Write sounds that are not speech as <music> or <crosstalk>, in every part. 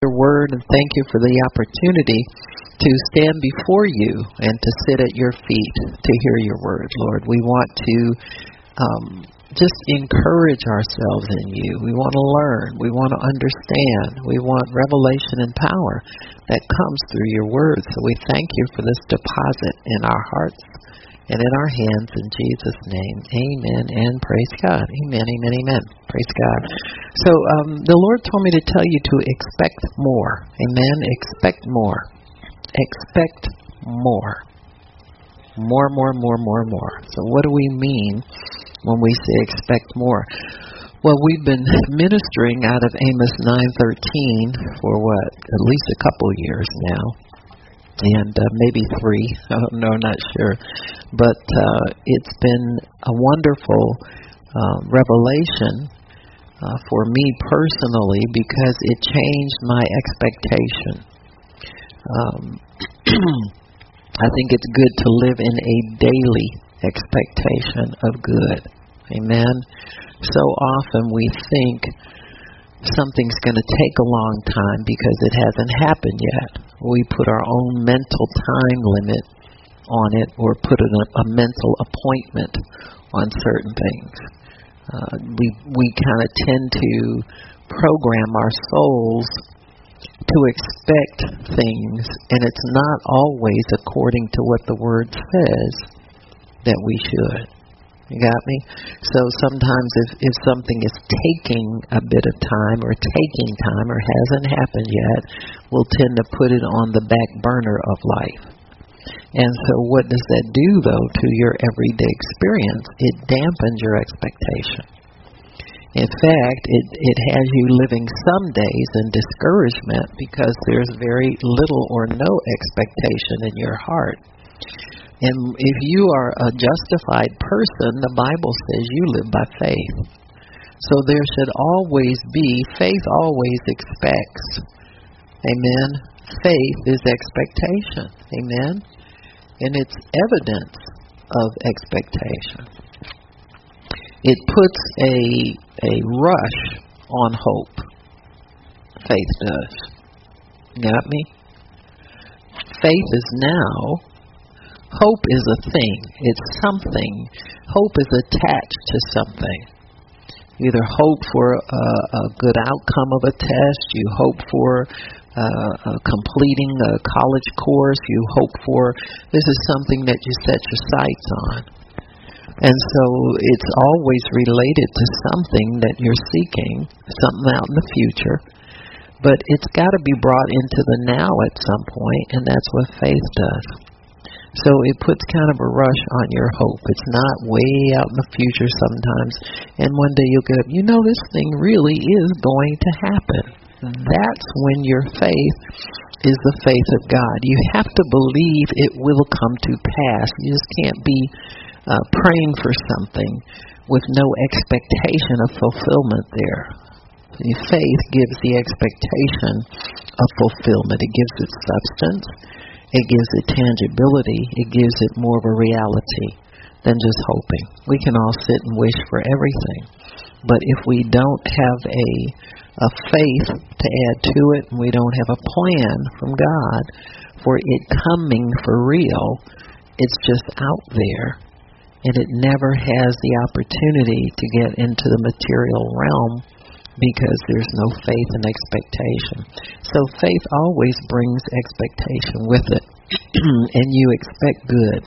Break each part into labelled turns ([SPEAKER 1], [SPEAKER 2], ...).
[SPEAKER 1] your word and thank you for the opportunity to stand before you and to sit at your feet to hear your word, Lord. We want to um, just encourage ourselves in you. We want to learn. We want to understand. We want revelation and power that comes through your word. So we thank you for this deposit in our hearts and in our hands in Jesus' name. Amen and praise God. Amen, amen, amen. Praise God. So um, the Lord told me to tell you to expect more. Amen. Expect more. Expect more. More, more, more, more, more. So what do we mean when we say expect more? Well, we've been ministering out of Amos 9:13 for what? At least a couple years now. And uh, maybe three. <laughs> I don't know, not sure. But uh, it's been a wonderful uh, revelation uh, for me personally because it changed my expectation. Um, <clears throat> I think it's good to live in a daily expectation of good. Amen. So often we think something's going to take a long time because it hasn't happened yet. We put our own mental time limit on it or put a, a mental appointment on certain things. Uh, we we kind of tend to program our souls to expect things, and it's not always according to what the Word says that we should. You got me? So sometimes if, if something is taking a bit of time or taking time or hasn't happened yet, we'll tend to put it on the back burner of life. And so what does that do though to your everyday experience? It dampens your expectation. In fact, it, it has you living some days in discouragement because there's very little or no expectation in your heart. And if you are a justified person, the Bible says you live by faith. So there should always be, faith always expects. Amen. Faith is expectation. Amen. And it's evidence of expectation. It puts a a rush on hope. Faith does. Got me? Faith is now. Hope is a thing. It's something. Hope is attached to something. Either hope for a, a good outcome of a test, you hope for uh, uh, completing a college course, you hope for this is something that you set your sights on. And so it's always related to something that you're seeking, something out in the future. But it's got to be brought into the now at some point, and that's what faith does. So it puts kind of a rush on your hope. It's not way out in the future sometimes, and one day you'll get up, you know, this thing really is going to happen. That's when your faith is the faith of God. You have to believe it will come to pass. You just can't be uh, praying for something with no expectation of fulfillment there. Faith gives the expectation of fulfillment. It gives it substance. It gives it tangibility. It gives it more of a reality than just hoping. We can all sit and wish for everything. But if we don't have a a faith to add to it and we don't have a plan from God for it coming for real, it's just out there and it never has the opportunity to get into the material realm because there's no faith and expectation. So faith always brings expectation with it, <clears throat> and you expect good.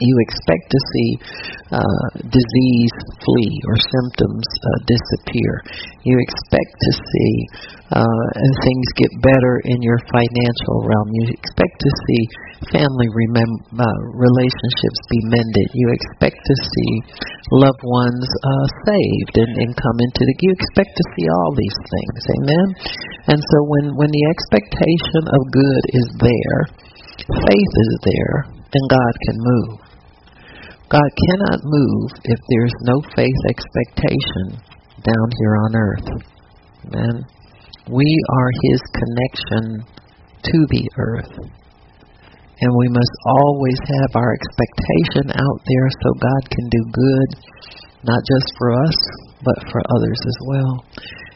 [SPEAKER 1] You expect to see uh, disease flee or symptoms uh, disappear. You expect to see uh, things get better in your financial realm. You expect to see family remem- uh, relationships be mended. You expect to see loved ones uh, saved and, and come into the. You expect to see all these things, amen. And so when when the expectation of good is there, faith is there, then God can move. God cannot move if there's no faith expectation down here on earth. Amen. We are His connection to the earth. And we must always have our expectation out there so God can do good, not just for us, but for others as well.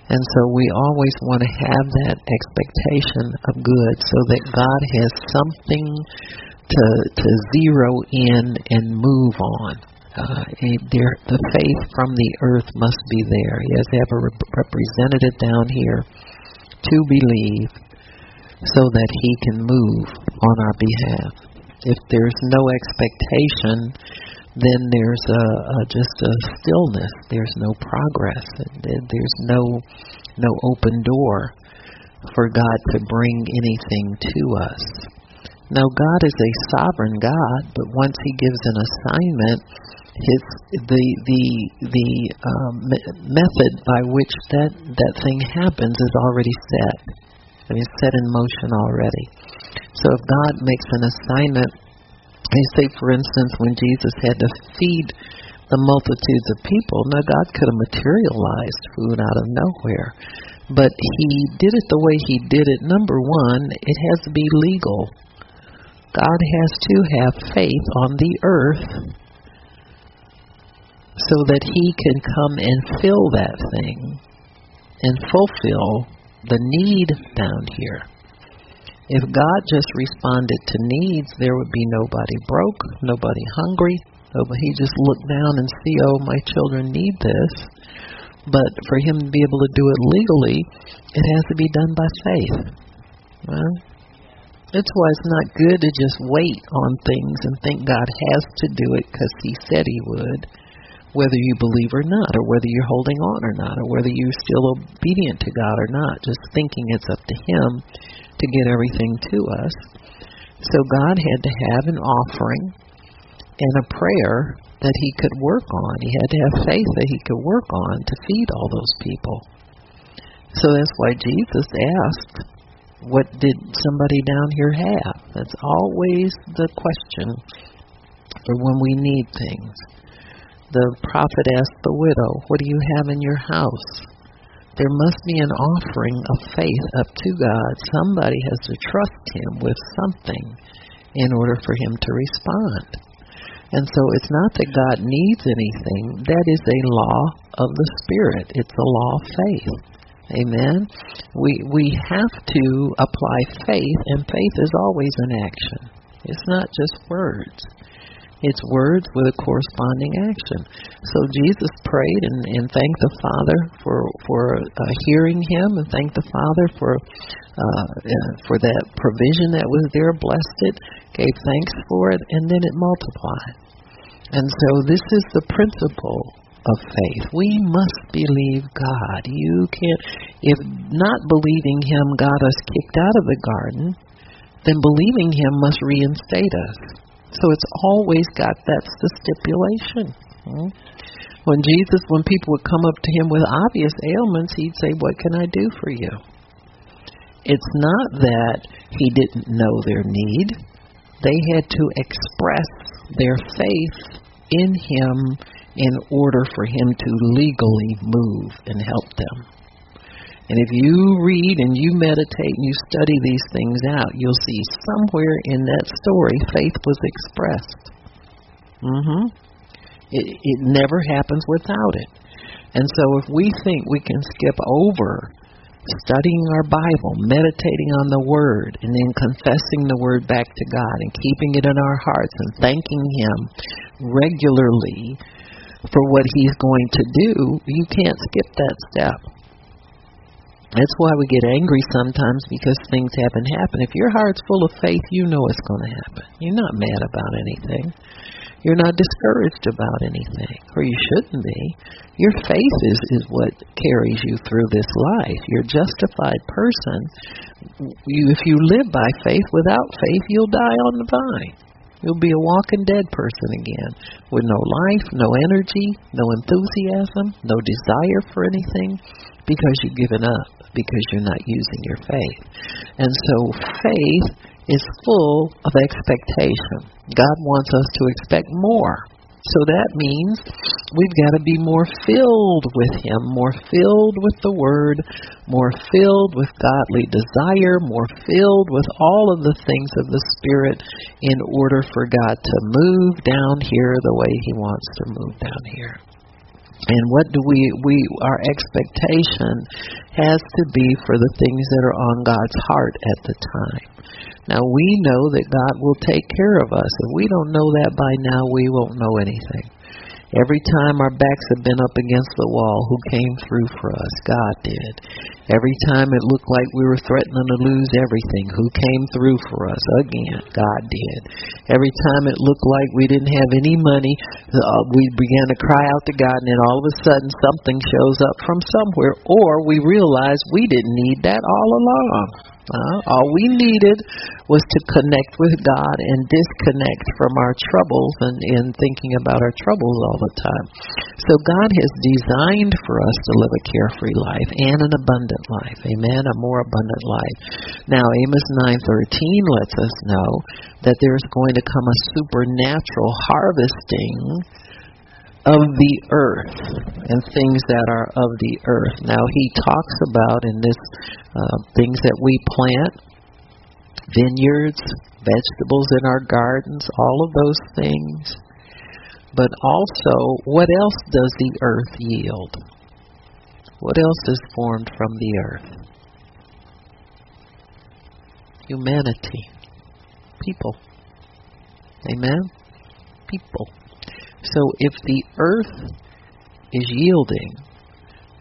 [SPEAKER 1] And so we always want to have that expectation of good so that God has something to to zero in and move on. Uh, the faith from the earth must be there. He has to have a rep- representative down here to believe so that he can move on our behalf. If there's no expectation, then there's a, a just a stillness. There's no progress. There's no no open door for God to bring anything to us. Now God is a sovereign God, but once He gives an assignment, his the the the um, method by which that that thing happens is already set. I mean, set in motion already. So if God makes an assignment they say, for instance, when Jesus had to feed the multitudes of people, now God could have materialized food out of nowhere. But he did it the way he did it. Number one, it has to be legal. God has to have faith on the earth so that he can come and fill that thing and fulfill the need down here. If God just responded to needs, there would be nobody broke, nobody hungry. He just looked down and see, oh, my children need this. But for him to be able to do it legally, it has to be done by faith. Well, that's why it's not good to just wait on things and think God has to do it because He said He would, whether you believe or not, or whether you're holding on or not, or whether you're still obedient to God or not, just thinking it's up to Him to get everything to us. So God had to have an offering and a prayer that he could work on. He had to have faith that he could work on to feed all those people. So that's why Jesus asked, What did somebody down here have? That's always the question for when we need things. The prophet asked the widow, What do you have in your house? there must be an offering of faith up to God. Somebody has to trust Him with something in order for Him to respond. And so it's not that God needs anything, that is a law of the Spirit, it's a law of faith. Amen. We we have to apply faith and faith is always an action. It's not just words. It's words with a corresponding action. So Jesus prayed and, and thanked the Father for for uh, hearing him, and thanked the Father for uh, uh, for that provision that was there, blessed it, gave thanks for it, and then it multiplied. And so this is the principle of faith. We must believe God. You can't, if not believing Him got us kicked out of the garden, then believing Him must reinstate us. So it's always got that's the stipulation. Hmm? When Jesus, when people would come up to him with obvious ailments, he'd say, What can I do for you? It's not that he didn't know their need, they had to express their faith in him in order for him to legally move and help them. And if you read and you meditate and you study these things out, you'll see somewhere in that story faith was expressed. Mhm. It it never happens without it. And so if we think we can skip over studying our Bible, meditating on the Word, and then confessing the Word back to God and keeping it in our hearts and thanking Him regularly for what He's going to do, you can't skip that step. That's why we get angry sometimes because things haven't happened. If your heart's full of faith, you know it's going to happen. You're not mad about anything. You're not discouraged about anything, or you shouldn't be. Your faith is, is what carries you through this life. You're a justified person. You, if you live by faith, without faith, you'll die on the vine. You'll be a walking dead person again, with no life, no energy, no enthusiasm, no desire for anything, because you've given up because you're not using your faith. And so faith is full of expectation. God wants us to expect more. So that means we've got to be more filled with Him, more filled with the Word, more filled with godly desire, more filled with all of the things of the Spirit in order for God to move down here the way He wants to move down here. And what do we we our expectation has to be for the things that are on God's heart at the time. Now we know that God will take care of us. If we don't know that by now, we won't know anything. Every time our backs have been up against the wall, who came through for us? God did. Every time it looked like we were threatening to lose everything, who came through for us? Again, God did. Every time it looked like we didn't have any money, uh, we began to cry out to God, and then all of a sudden something shows up from somewhere, or we realize we didn't need that all along. Uh, all we needed was to connect with God and disconnect from our troubles and, and thinking about our troubles all the time. So God has designed for us to live a carefree life and an abundant life. Amen. A more abundant life. Now Amos 9:13 lets us know that there's going to come a supernatural harvesting of the earth and things that are of the earth. Now he talks about in this uh, things that we plant, vineyards, vegetables in our gardens, all of those things. But also, what else does the earth yield? What else is formed from the earth? Humanity. People. Amen? People. So if the earth is yielding,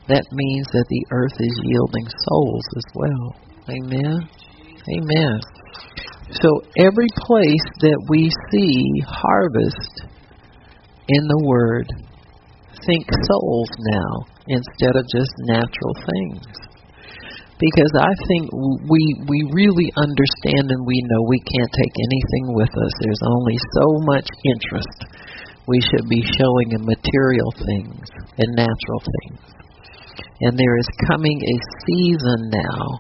[SPEAKER 1] that means that the earth is yielding souls as well. Amen. Amen. So every place that we see harvest in the word, think souls now instead of just natural things. Because I think we we really understand and we know we can't take anything with us. There's only so much interest we should be showing in material things and natural things. And there is coming a season now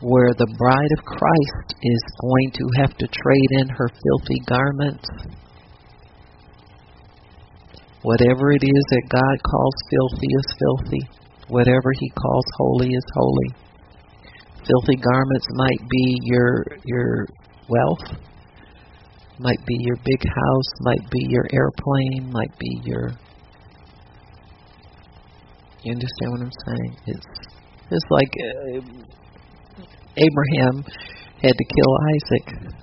[SPEAKER 1] where the bride of Christ is going to have to trade in her filthy garments. Whatever it is that God calls filthy is filthy. Whatever he calls holy is holy. Filthy garments might be your your wealth, might be your big house, might be your airplane, might be your. You understand what I'm saying? It's it's like uh, Abraham had to kill Isaac.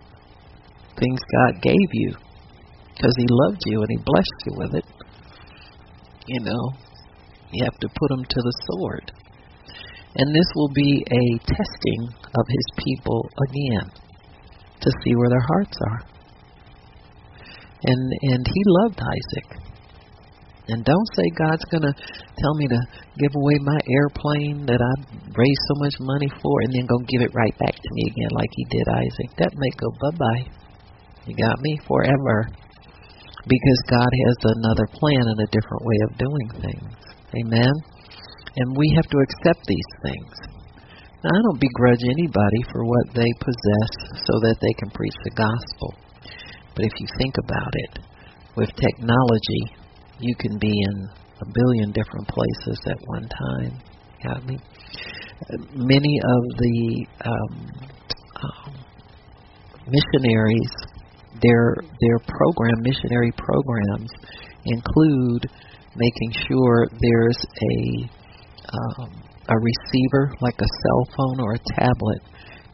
[SPEAKER 1] Things God gave you because He loved you and He blessed you with it. You know, you have to put them to the sword. And this will be a testing of His people again to see where their hearts are and and he loved Isaac. And don't say God's to tell me to give away my airplane that I raised so much money for and then go give it right back to me again like he did Isaac. That may go bye-bye. You got me forever. Because God has another plan and a different way of doing things. Amen? And we have to accept these things. Now, I don't begrudge anybody for what they possess so that they can preach the gospel. But if you think about it, with technology, you can be in a billion different places at one time. Got me? Many of the um, um, missionaries, their their program, missionary programs, include making sure there's a um, a receiver like a cell phone or a tablet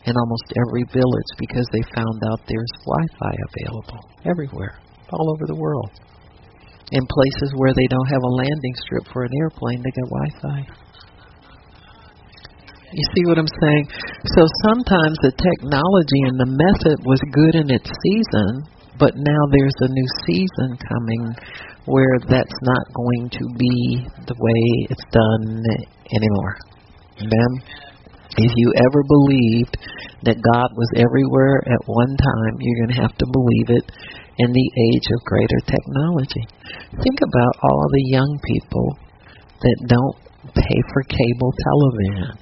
[SPEAKER 1] in almost every village because they found out there's Wi-Fi available everywhere, all over the world. In places where they don't have a landing strip for an airplane, they get Wi-Fi. You see what I'm saying? So sometimes the technology and the method was good in its season, but now there's a new season coming where that's not going to be the way it's done anymore. Amen? If you ever believed that God was everywhere at one time, you're going to have to believe it in the age of greater technology. Think about all the young people that don't pay for cable television.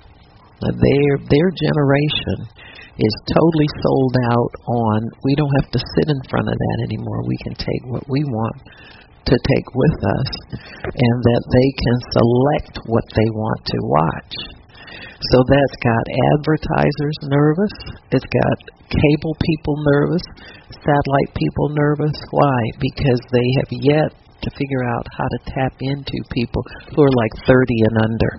[SPEAKER 1] Their their generation is totally sold out on we don't have to sit in front of that anymore. We can take what we want to take with us and that they can select what they want to watch so that's got advertisers nervous. It's got cable people nervous, satellite people nervous. Why? Because they have yet to figure out how to tap into people who are like 30 and under.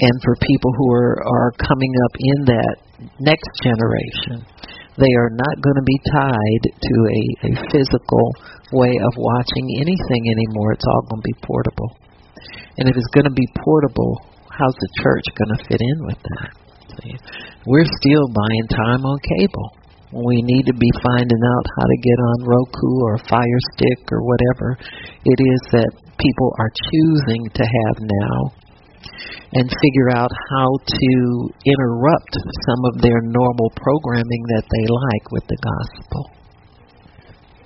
[SPEAKER 1] And for people who are, are coming up in that next generation, they are not going to be tied to a, a physical way of watching anything anymore. It's all going to be portable. And if it's going to be portable, how's the church going to fit in with that? See? We're still buying time on cable. We need to be finding out how to get on Roku or Fire Stick or whatever it is that people are choosing to have now and figure out how to interrupt some of their normal programming that they like with the gospel.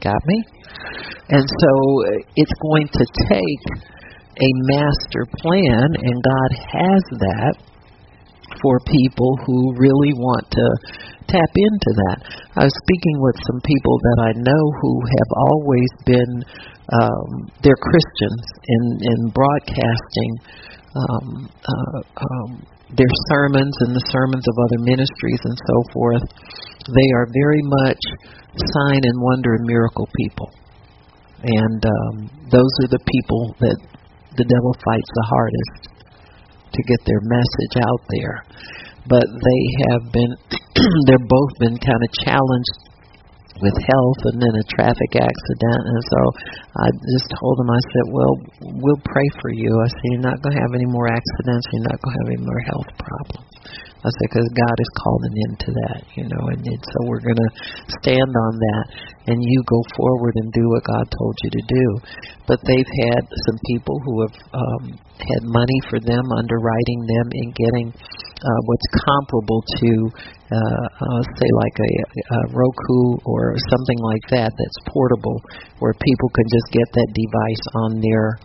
[SPEAKER 1] Got me? And so uh, it's going to take a master plan, and God has that for people who really want to tap into that. I was speaking with some people that I know who have always been um, they're Christians in in broadcasting um, uh, um, their sermons and the sermons of other ministries and so forth. They are very much sign and wonder and miracle people, and um, those are the people that the devil fights the hardest to get their message out there. But they have been, <clears throat> they're both been kind of challenged with health and then a traffic accident. And so I just told them, I said, well, we'll pray for you. I said, you're not going to have any more accidents. You're not going to have any more health problems. I said, because God is calling into that, you know, and, and so we're going to stand on that, and you go forward and do what God told you to do. But they've had some people who have um, had money for them, underwriting them, and getting uh, what's comparable to, uh, uh, say, like a, a Roku or something like that, that's portable, where people can just get that device on their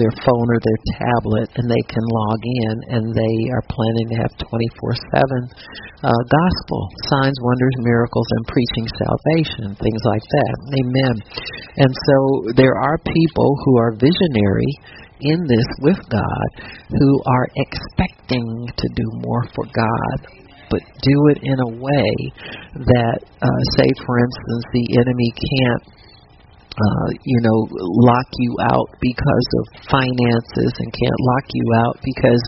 [SPEAKER 1] their phone or their tablet and they can log in and they are planning to have 24/7 uh, gospel signs, wonders, miracles, and preaching salvation, things like that. Amen. And so there are people who are visionary in this with God who are expecting to do more for God but do it in a way that, uh, say, for instance, the enemy can't uh, you know, lock you out because of finances and can't lock you out because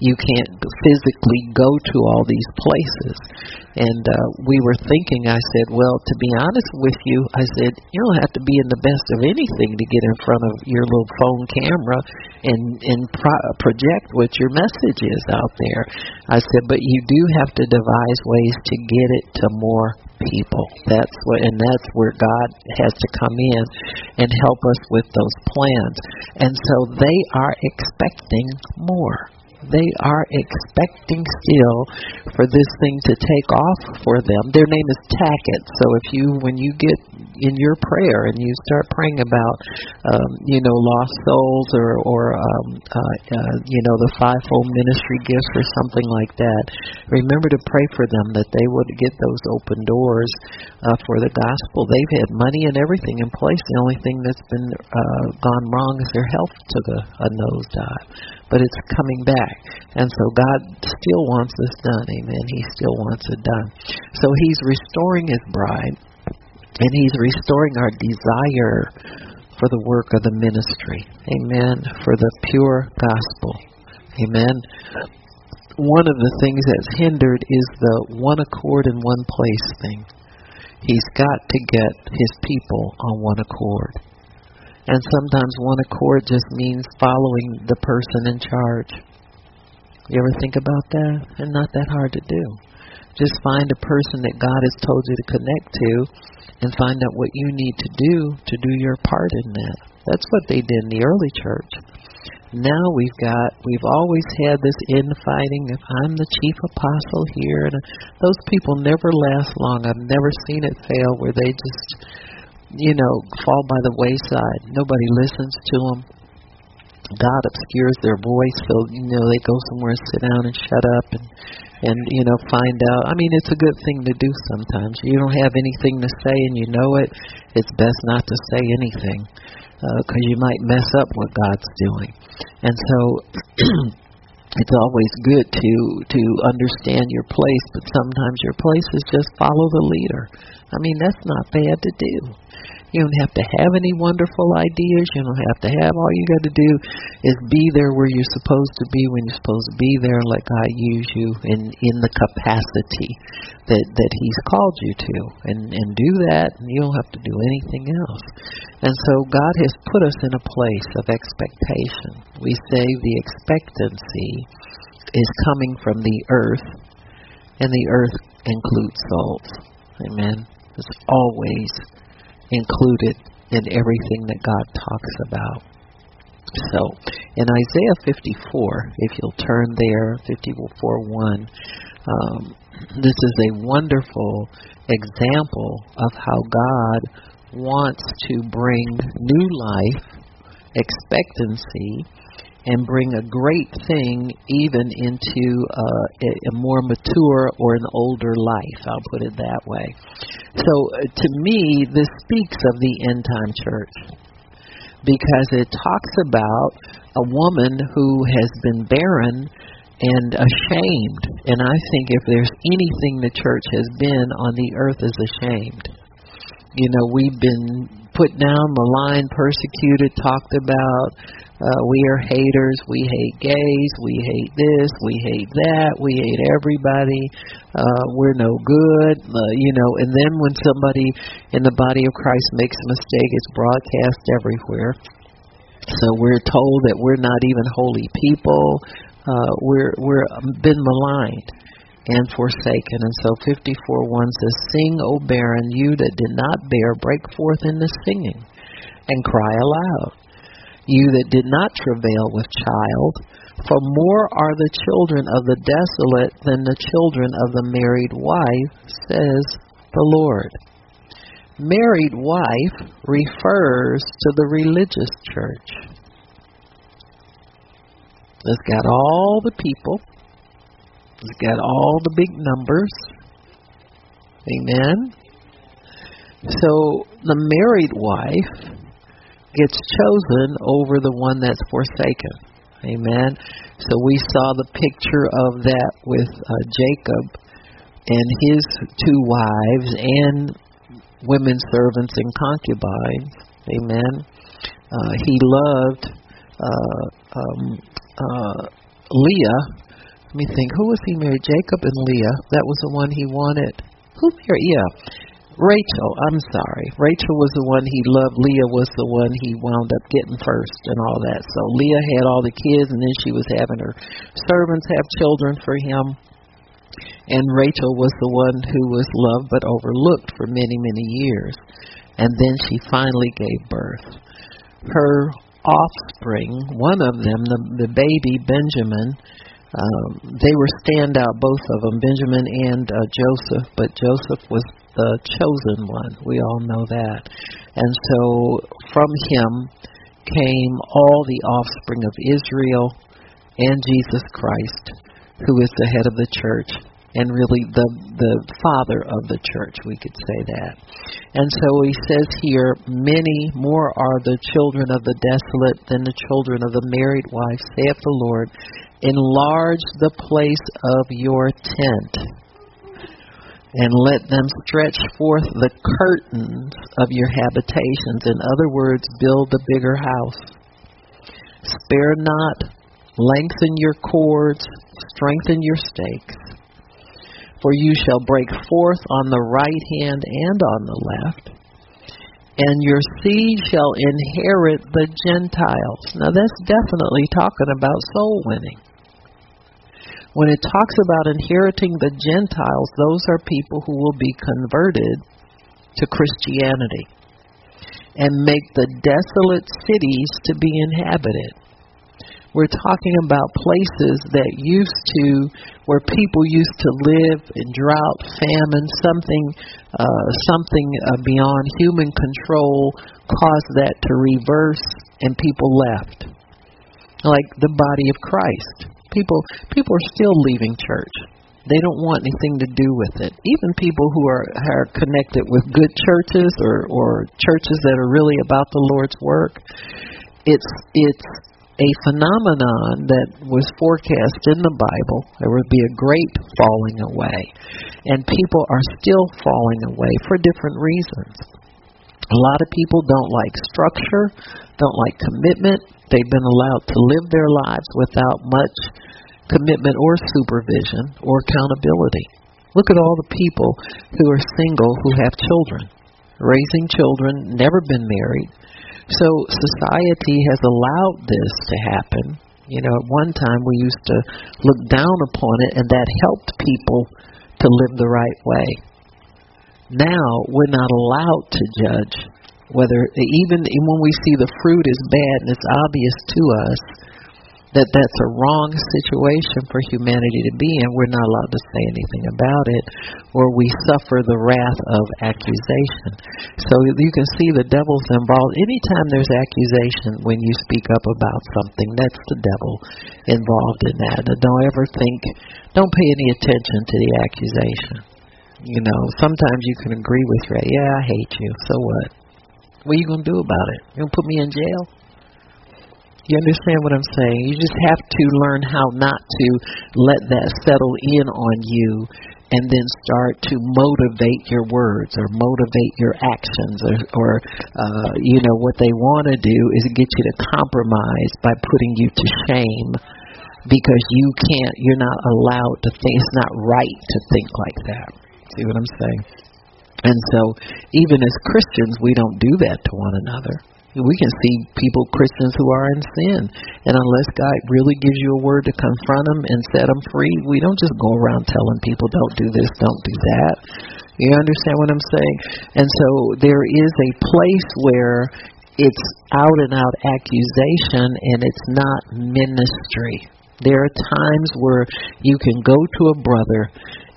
[SPEAKER 1] you can't physically go to all these places. And uh, we were thinking, I said, well, to be honest with you, I said, you don't have to be in the best of anything to get in front of your little phone camera and and pro- project what your message is out there. I said, but you do have to devise ways to get it to more people. That's what, and that's where God has to come in and help us with those plans. And so they are expecting more. They are expecting still for this thing to take off for them. Their name is Tackett. So if you, when you get in your prayer and you start praying about, um, you know, lost souls or, or um, uh, uh, you know, the fivefold ministry gifts or something like that, remember to pray for them that they would get those open doors uh, for the gospel. They've had money and everything in place. The only thing that's been uh, gone wrong is their health took a, a nosedive but it's coming back. And so God still wants this done. Amen. He still wants it done. So He's restoring His bride, and He's restoring our desire for the work of the ministry. Amen. For the pure gospel. Amen. One of the things that's hindered is the one accord in one place thing. He's got to get his people on one accord. And sometimes one accord just means following the person in charge. You ever think about that? And not that hard to do. Just find a person that God has told you to connect to and find out what you need to do to do your part in that. That's what they did in the early church. Now we've got, we've always had this infighting. If I'm the chief apostle here, and those people never last long. I've never seen it fail where they just you know, fall by the wayside. Nobody listens to them. God obscures their voice, so you know they go somewhere and sit down and shut up and and you know find out. I mean, it's a good thing to do sometimes. You don't have anything to say and you know it. It's best not to say anything because uh, you might mess up what God's doing. And so. <clears throat> it's always good to to understand your place, but sometimes your place is just follow the leader. I mean, that's not bad to do You don't have to have any wonderful ideas. You don't have to have. All you got to do is be there where you're supposed to be when you're supposed to be there, let God use you in in the capacity that that He's called you to, and and do that. And you don't have to do anything else. And so God has put us in a place of expectation. We say the expectancy is coming from the earth, and the earth includes souls. Amen. It's always included in everything that God talks about. So, in Isaiah 54, if you'll turn there, 54 1, um, this is a wonderful example of how God wants to bring new life, expectancy, and bring a great thing even into uh, a, more mature or an older life. I'll put it that way. So uh, to me, this speaks of the end time church because it talks about a woman who has been barren and ashamed. And I think if there's anything the church has been on the earth is ashamed. You know, we've been put down, maligned, persecuted, talked about. Uh, we are haters. We hate gays. We hate this. We hate that. We hate everybody. Uh, we're no good. Uh, you know, and then when somebody in the body of Christ makes a mistake, it's broadcast everywhere. So we're told that we're not even holy people. Uh, we're we're been maligned and forsaken. And so 54 1 says, Sing, O barren, you that did not bear, break forth in the singing, and cry aloud. You that did not travail with child, for more are the children of the desolate than the children of the married wife, says the Lord. Married wife refers to the religious church. It's got all the people it's got all the big numbers. Amen. So the married wife gets chosen over the one that's forsaken. Amen. So we saw the picture of that with uh, Jacob and his two wives and women servants and concubines. Amen. Uh, he loved uh, um, uh, Leah let me think. Who was he married? Jacob and Leah. That was the one he wanted. Who married? Yeah. Rachel, I'm sorry. Rachel was the one he loved. Leah was the one he wound up getting first and all that. So Leah had all the kids, and then she was having her servants have children for him. And Rachel was the one who was loved but overlooked for many, many years. And then she finally gave birth. Her offspring, one of them, the, the baby Benjamin, um, they were standout, both of them, Benjamin and uh, Joseph, but Joseph was the chosen one. We all know that. And so from him came all the offspring of Israel and Jesus Christ, who is the head of the church and really the the father of the church we could say that and so he says here many more are the children of the desolate than the children of the married wife saith the lord Enlarge the place of your tent, and let them stretch forth the curtains of your habitations. In other words, build a bigger house. Spare not, lengthen your cords, strengthen your stakes. For you shall break forth on the right hand and on the left, and your seed shall inherit the Gentiles. Now, that's definitely talking about soul winning. When it talks about inheriting the Gentiles, those are people who will be converted to Christianity and make the desolate cities to be inhabited. We're talking about places that used to, where people used to live in drought, famine, something, uh, something uh, beyond human control caused that to reverse, and people left, like the body of Christ. People people are still leaving church. They don't want anything to do with it. Even people who are are connected with good churches or or churches that are really about the Lord's work. It's it's a phenomenon that was forecast in the Bible. There would be a great falling away. And people are still falling away for different reasons. A lot of people don't like structure, don't like commitment. They've been allowed to live their lives without much commitment or supervision or accountability. Look at all the people who are single who have children, raising children, never been married. So society has allowed this to happen. You know, at one time we used to look down upon it, and that helped people to live the right way. Now we're not allowed to judge whether even when we see the fruit is bad and it's obvious to us that that's a wrong situation for humanity to be in, we're not allowed to say anything about it, or we suffer the wrath of accusation. So you can see the devil's involved. Anytime there's accusation when you speak up about something, that's the devil involved in that. Don't ever think, don't pay any attention to the accusation. You know, sometimes you can agree with. Yeah, I hate you. So what? What are you going to do about it? You going to put me in jail? You understand what I'm saying? You just have to learn how not to let that settle in on you and then start to motivate your words or motivate your actions or, or uh, you know, what they want to do is get you to compromise by putting you to shame because you can't, you're not allowed to think, it's not right to think like that. See what I'm saying? And so, even as Christians, we don't do that to one another we can see people, Christians, who are in sin. And unless God really gives you a word to confront them and set them free, we don't just go around telling people, don't do this, don't do that. You understand what I'm saying? And so there is a place where it's out and out accusation and it's not ministry. There are times where you can go to a brother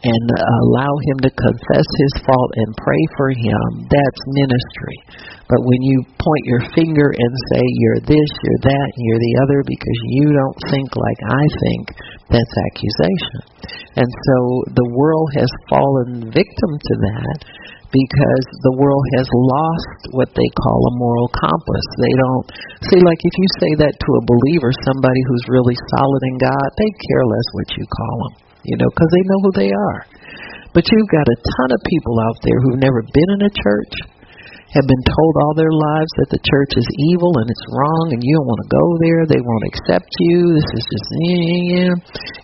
[SPEAKER 1] and uh, allow him to confess his fault and pray for him. That's ministry. But when you point your finger and say you're this, you're that, you're the other because you don't think like I think, that's accusation. And so the world has fallen victim to that because the world has lost what they call a moral compass. They don't see like if you say that to a believer, somebody who's really solid in God, they care less what you call them, you know, because they know who they are. But you've got a ton of people out there who've never been in a church, have been told all their lives that the church is evil and it's wrong and you don't want to go there they won't accept you this is just yeah, yeah.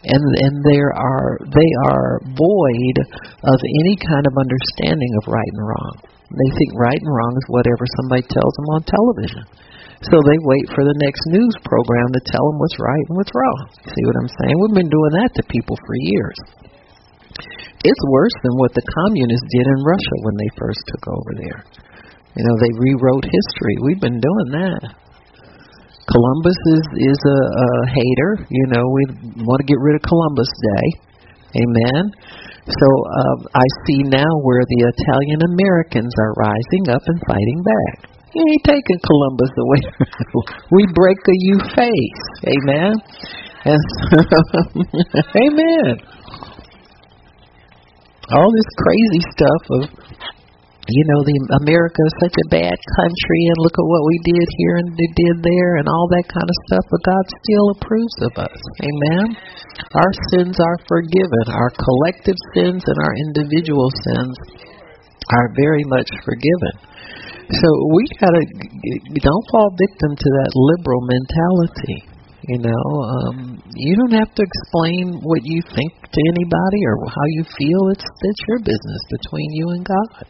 [SPEAKER 1] And and there are they are void of any kind of understanding of right and wrong. They think right and wrong is whatever somebody tells them on television so they wait for the next news program to tell them what's right and what's wrong see what i'm saying we've been doing that to people for years it's worse than what the communists did in Russia when they first took over there. You know, they rewrote history. We've been doing that. Columbus is is a, a hater. You know, we want to get rid of Columbus Day. Amen. So uh, I see now where the Italian Americans are rising up and fighting back. You ain't taking Columbus away. <laughs> we break a you face. Amen. And <laughs> amen. All this crazy stuff of you know, the America is such a bad country, and look at what we did here and they did there, and all that kind of stuff. But God still approves of us. Amen. Our sins are forgiven. Our collective sins and our individual sins are very much forgiven. So we gotta don't fall victim to that liberal mentality. You know, um, you don't have to explain what you think to anybody or how you feel. It's it's your business between you and God.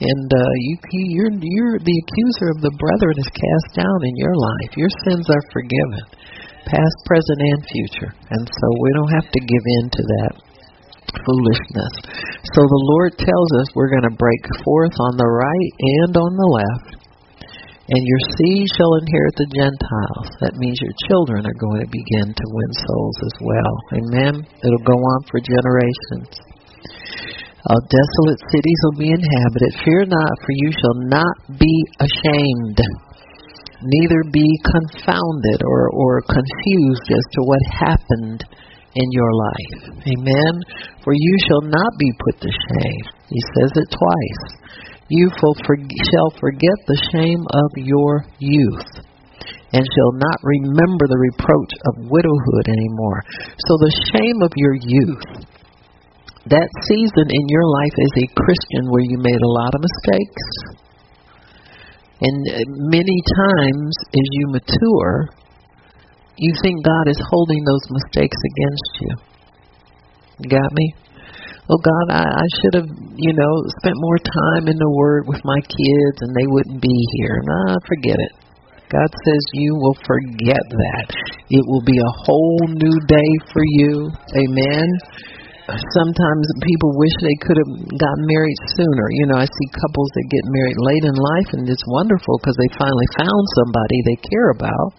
[SPEAKER 1] And uh, you you're you're the accuser of the brethren is cast down in your life. Your sins are forgiven, past, present, and future. And so we don't have to give in to that foolishness. So the Lord tells us we're going to break forth on the right and on the left and your seed shall inherit the Gentiles. That means your children are going to begin to win souls as well. Amen. It'll go on for generations. All desolate cities will be inhabited. Fear not, for you shall not be ashamed, neither be confounded or, or confused as to what happened in your life. Amen. For you shall not be put to shame. He says it twice you shall forget the shame of your youth and shall not remember the reproach of widowhood anymore. So the shame of your youth, that season in your life as a Christian where you made a lot of mistakes, And many times as you mature, you think God is holding those mistakes against you. Got me? Oh God, I, I should have, you know, spent more time in the Word with my kids and they wouldn't be here. Nah, forget it. God says you will forget that. It will be a whole new day for you. Amen. Sometimes people wish they could have gotten married sooner. You know, I see couples that get married late in life, and it's wonderful because they finally found somebody they care about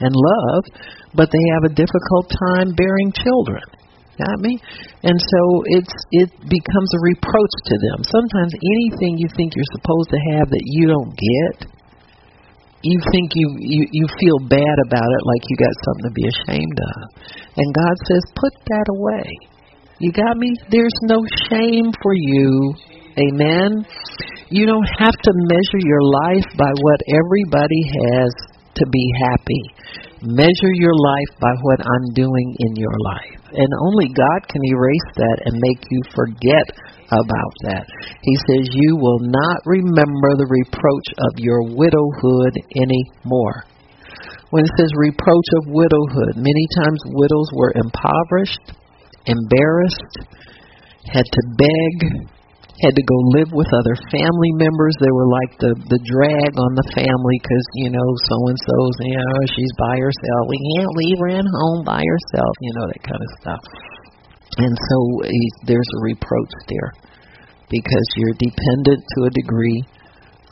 [SPEAKER 1] and love, but they have a difficult time bearing children. Got me? And so it's it becomes a reproach to them. Sometimes anything you think you're supposed to have that you don't get, you think you, you you feel bad about it like you got something to be ashamed of. And God says, "Put that away." You got me? There's no shame for you. Amen. You don't have to measure your life by what everybody has to be happy. Measure your life by what I'm doing in your life. And only God can erase that and make you forget about that. He says, You will not remember the reproach of your widowhood anymore. When it says reproach of widowhood, many times widows were impoverished, embarrassed, had to beg, had to go live with other family members. They were like the the drag on the family because you know so and so's you know she's by herself. We can't leave her at home by herself. You know that kind of stuff. And so eh, there's a reproach there because you're dependent to a degree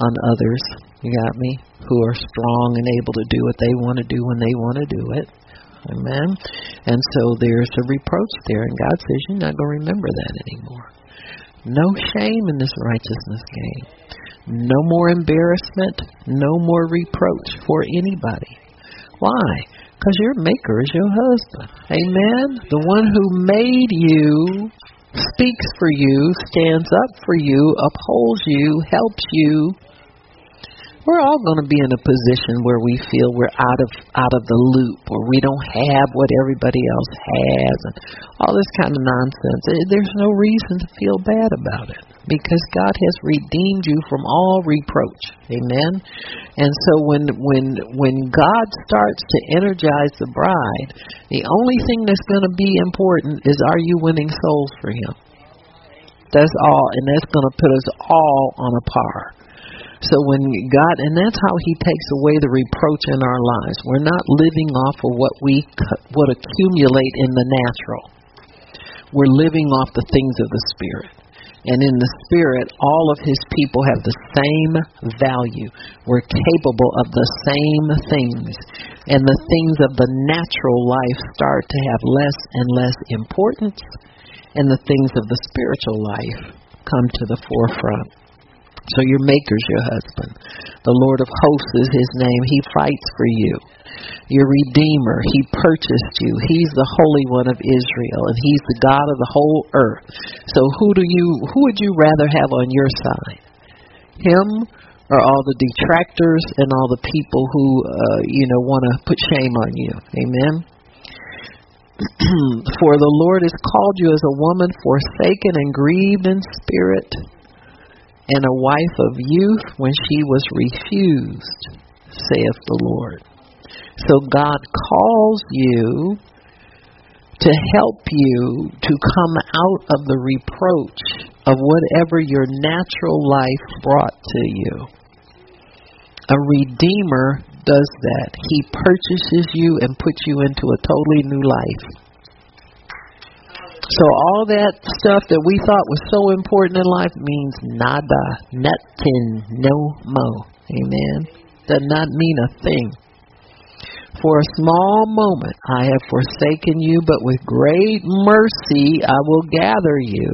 [SPEAKER 1] on others. You got me? Who are strong and able to do what they want to do when they want to do it. Amen. And so there's a reproach there, and God says you're not going to remember that anymore. No shame in this righteousness game. No more embarrassment. No more reproach for anybody. Why? Because your maker is your husband. Amen. The one who made you, speaks for you, stands up for you, upholds you, helps you. We're all going to be in a position where we feel we're out of out of the loop, or we don't have what everybody else has, and all this kind of nonsense. Eh, there's no reason to feel bad about it because God has redeemed you from all reproach. Amen. And so when when when God starts to energize the bride, the only thing that's going to be important is are you winning souls for him? That's all and that's going to put us all on a par. So when God, and that's how He takes away the reproach in our lives. We're not living off of what we what accumulate in the natural. We're living off the things of the Spirit. And in the Spirit, all of His people have the same value. We're capable of the same things. And the things of the natural life start to have less and less importance, and the things of the spiritual life come to the forefront. So your maker's your husband. The Lord of hosts is his name. He fights for you your Redeemer. He purchased you. He's the Holy One of Israel, and He's the God of the whole earth. So who do you who would you rather have on your side? Him or all the detractors and all the people who uh, you know want to put shame on you? Amen. <clears throat> For the Lord has called you as a woman forsaken and grieved in spirit, and a wife of youth when she was refused, saith the Lord. So God calls you to help you to come out of the reproach of whatever your natural life brought to you. A redeemer does that. He purchases you and puts you into a totally new life. So all that stuff that we thought was so important in life means nada, nothing, no mo. Amen. Does not mean a thing. For a small moment I have forsaken you, but with great mercy I will gather you.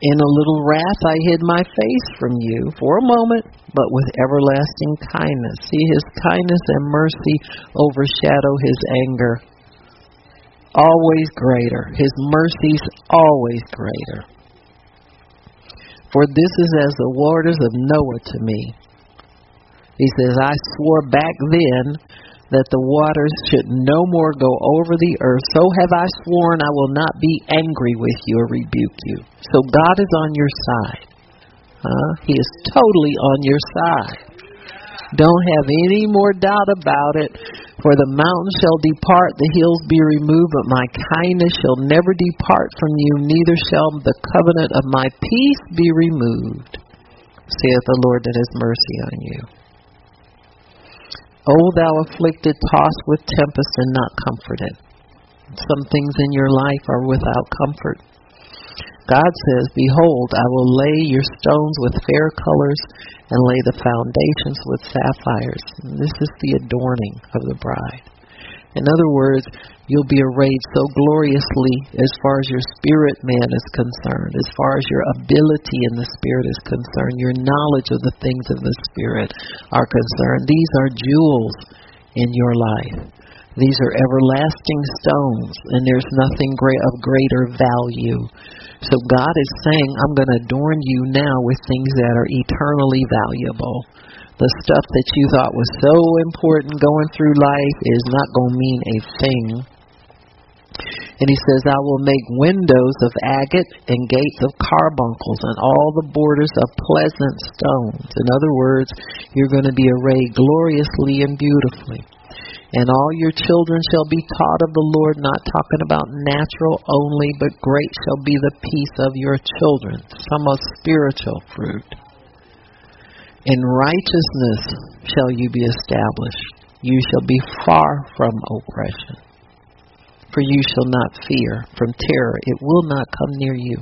[SPEAKER 1] In a little wrath I hid my face from you for a moment, but with everlasting kindness. See, his kindness and mercy overshadow his anger. Always greater. His mercies always greater. For this is as the waters of Noah to me he says, I swore back then that the waters should no more go over the earth. So have I sworn I will not be angry with you or rebuke you. So God is on your side. Uh, he is totally on your side. Don't have any more doubt about it. For the mountains shall depart, the hills be removed, but my kindness shall never depart from you, neither shall the covenant of my peace be removed, saith the Lord that has mercy on you. O thou afflicted, tossed with tempest and not comforted. Some things in your life are without comfort. God says, Behold, I will lay your stones with fair colors and lay the foundations with sapphires. And this is the adorning of the bride. In other words, you'll be arrayed so gloriously as far as your spirit man is concerned, as far as your ability in the spirit is concerned, your knowledge of the things of the spirit are concerned. These are jewels in your life. These are everlasting stones, and there's nothing great of greater value. So God is saying, I'm going to adorn you now with things that are eternally valuable. The stuff that you thought was so important going through life is not going to mean a thing. And he says, I will make windows of agate and gates of carbuncles and all the borders of pleasant stones. In other words, you're going to be arrayed gloriously and beautifully and all your children shall be taught of the Lord, not talking about natural only, but great shall be the peace of your children, some of spiritual fruit. In righteousness shall you be established. You shall be far from oppression. For you shall not fear from terror, it will not come near you.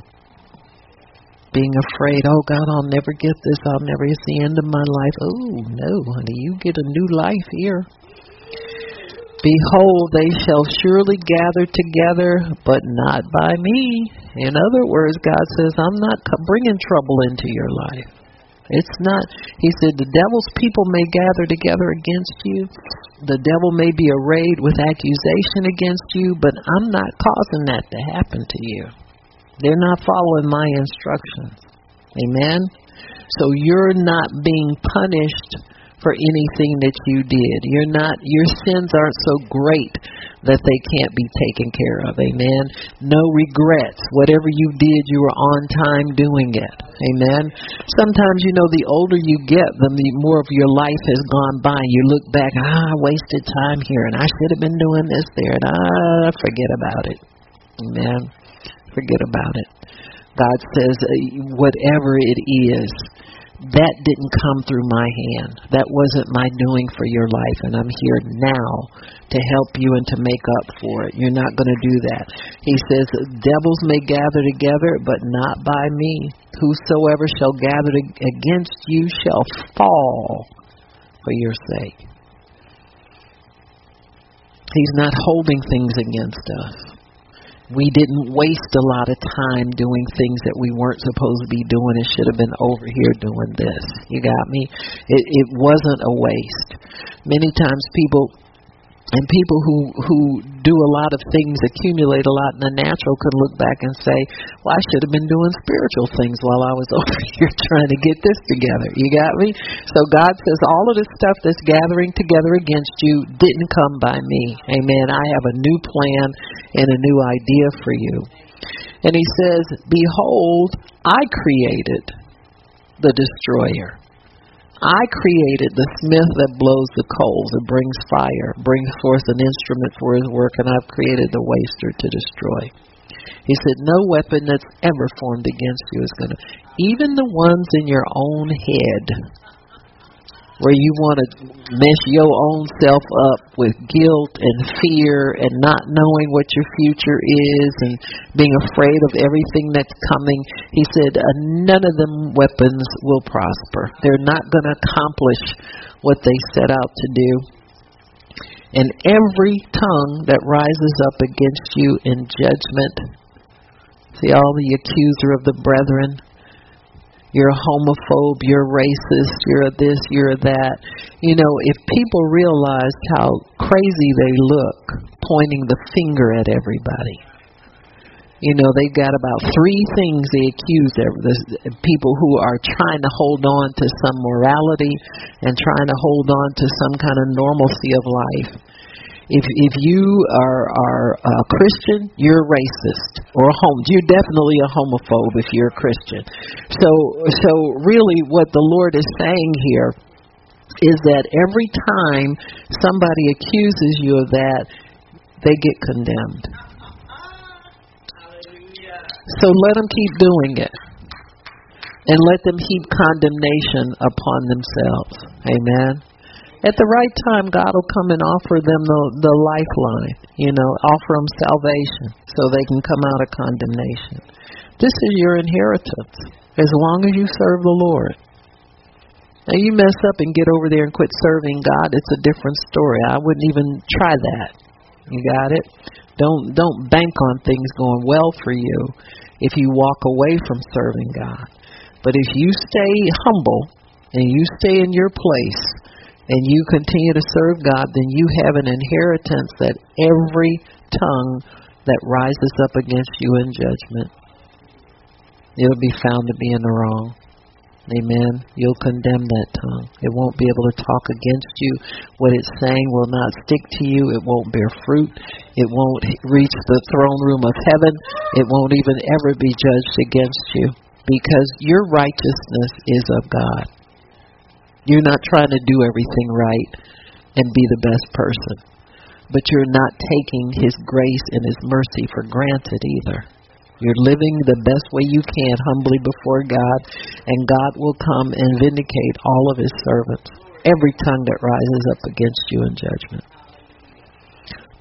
[SPEAKER 1] Being afraid, oh God, I'll never get this, I'll never, it's the end of my life. Oh, no, honey, you get a new life here. Behold, they shall surely gather together, but not by me. In other words, God says, I'm not bringing trouble into your life. It's not, he said, the devil's people may gather together against you. The devil may be arrayed with accusation against you, but I'm not causing that to happen to you. They're not following my instructions. Amen? So you're not being punished for anything that you did. You're not your sins aren't so great that they can't be taken care of. Amen. No regrets. Whatever you did, you were on time doing it. Amen. Sometimes you know the older you get, the more of your life has gone by. You look back, ah, I wasted time here and I should have been doing this there and ah, forget about it. Amen. Forget about it. God says, uh, whatever it is, that didn't come through my hand. That wasn't my doing for your life, and I'm here now to help you and to make up for it. You're not going to do that. He says, Devils may gather together, but not by me. Whosoever shall gather against you shall fall for your sake. He's not holding things against us we didn't waste a lot of time doing things that we weren't supposed to be doing and should have been over here doing this. You got me? It, it wasn't a waste. Many times people and people who who do a lot of things accumulate a lot in the natural can look back and say well i should have been doing spiritual things while i was <laughs> over here trying to get this together. You got me? So god says all of this stuff that's gathering together against you didn't come by me. Amen. I have a new plan and a new idea for you. And he says behold i created the destroyer I created the smith that blows the coals and brings fire, brings forth an instrument for his work, and I've created the waster to destroy. He said, No weapon that's ever formed against you is going to, even the ones in your own head where you want to mess your own self up with guilt and fear and not knowing what your future is and being afraid of everything that's coming. He said, uh, none of them weapons will prosper. They're not going to accomplish what they set out to do. And every tongue that rises up against you in judgment, see all the accuser of the brethren, you're a homophobe, you're racist, you're this, you're that. You know, if people realized how crazy they look pointing the finger at everybody, you know, they've got about three things they accuse the people who are trying to hold on to some morality and trying to hold on to some kind of normalcy of life. If if you are are a Christian, you're racist or a home. You're definitely a homophobe if you're a Christian. So so really, what the Lord is saying here is that every time somebody accuses you of that, they get condemned. So let them keep doing it. And let them heap condemnation upon themselves. Amen. At the right time, God will come and offer them the, the lifeline, you know, offer them salvation so they can come out of condemnation. This is your inheritance as long as you serve the Lord. Now, you mess up and get over there and quit serving God, it's a different story. I wouldn't even try that. You got it? Don't don't bank on things going well for you if you walk away from serving God. But if you stay humble and you stay in your place and you continue to serve God, then you have an inheritance that every tongue that rises up against you in judgment, it'll be found to be in the wrong. Amen. You'll condemn that tongue. It won't be able to talk against you. What it's saying will not stick to you. It won't bear fruit. It won't reach the throne room of heaven. It won't even ever be judged against you because your righteousness is of God. You're not trying to do everything right and be the best person, but you're not taking His grace and His mercy for granted either. You're living the best way you can humbly before God, and God will come and vindicate all of His servants, every tongue that rises up against you in judgment.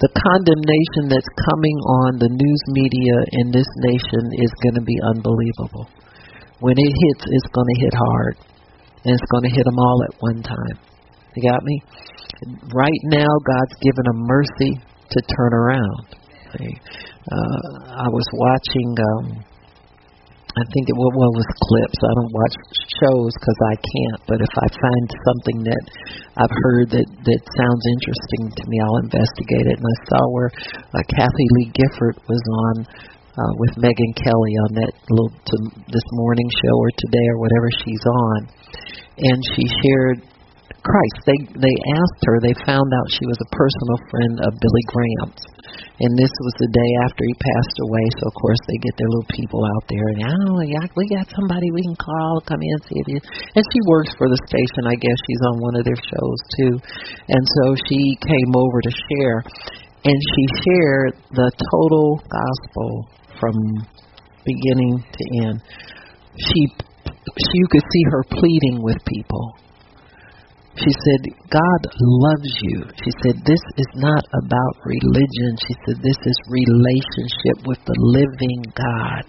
[SPEAKER 1] The condemnation that's coming on the news media in this nation is going to be unbelievable. When it hits, it's going to hit hard and it's going to hit them all at one time. You got me? Right now, God's given them mercy to turn around. Uh, I was watching. Um, I think it well, well was clips. I don't watch shows because I can't. But if I find something that I've heard that that sounds interesting to me, I'll investigate it. And I saw where uh, Kathie Lee Gifford was on uh, with Megyn Kelly on that little to, this morning show or today or whatever she's on, and she shared Christ. They they asked her. They found out she was a personal friend of Billy Graham's, and this was the day after he passed away. So of course they get their little people out there, and oh yeah, we got somebody we can call, come in and see if you. And she works for the station. I guess she's on one of their shows too, and so she came over to share, and she shared the total gospel from beginning to end. She you could see her pleading with people. She said, God loves you. She said, this is not about religion. She said, this is relationship with the living God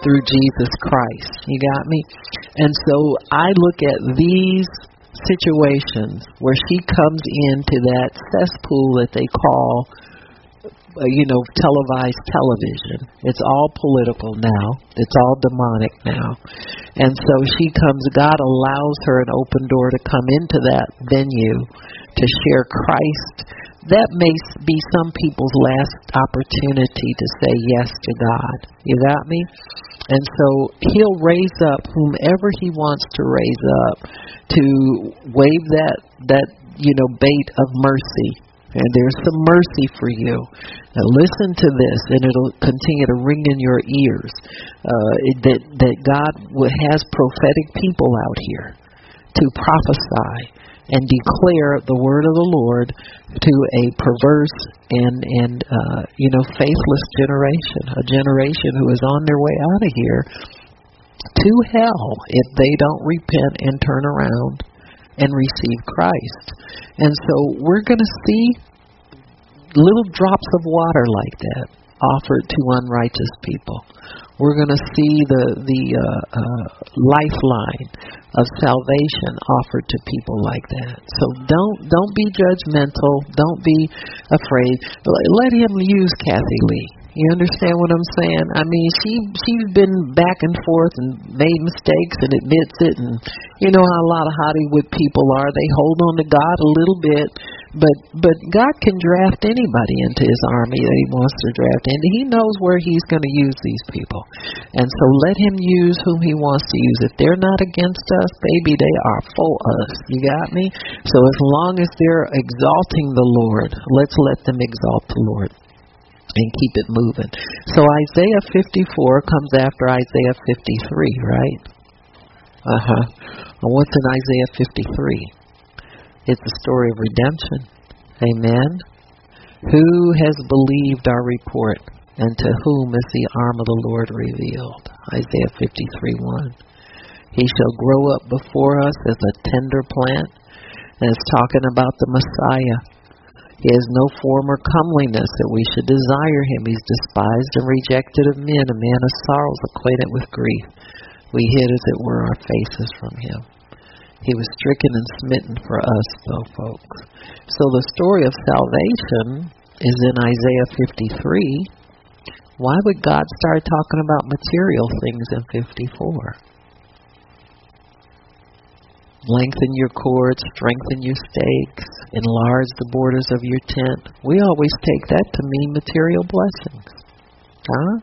[SPEAKER 1] through Jesus Christ. You got me? And so I look at these situations where she comes into that cesspool that they call uh, you know, televised television. It's all political now. It's all demonic now. And so she comes, God allows her an open door to come into that venue to share Christ. That may be some people's last opportunity to say yes to God. You got me? And so he'll raise up whomever he wants to raise up to wave that that you know bait of mercy and there's some mercy for you. Now listen to this, and it'll continue to ring in your ears. Uh, that that God has prophetic people out here to prophesy and declare the word of the Lord to a perverse and and uh, you know faithless generation, a generation who is on their way out of here to hell if they don't repent and turn around and receive Christ. And so we're going to see little drops of water like that offered to unrighteous people. We're going to see the the uh, uh, lifeline of salvation offered to people like that. So don't don't be judgmental. Don't be afraid. Let him use Kathie Lee. You understand what I'm saying? I mean, she she's been back and forth and made mistakes and admits it. And you know how a lot of Hollywood people are. They hold on to God a little bit, But but God can draft anybody into His army that He wants to draft into. He knows where He's going to use these people, and so let Him use whom He wants to use. If they're not against us, baby, they are for us. You got me? So as long as they're exalting the Lord, let's let them exalt the Lord and keep it moving. So Isaiah 54 comes after Isaiah 53, right? Uh huh. What's in Isaiah 53? It's the story of redemption. Amen. Who has believed our report, and to whom is the arm of the Lord revealed? Isaiah 53 1. He shall grow up before us as a tender plant. And it's talking about the Messiah he has no form or comeliness that we should desire him. He's despised and rejected of men, a man of sorrows, acquainted with grief. We hid, as it were, our faces from him. He was stricken and smitten for us, though, folks. So the story of salvation is in Isaiah 53. Why would God start talking about material things in 54? Lengthen your cords, strengthen your stakes, enlarge the borders of your tent. We always take that to mean material blessings. Huh?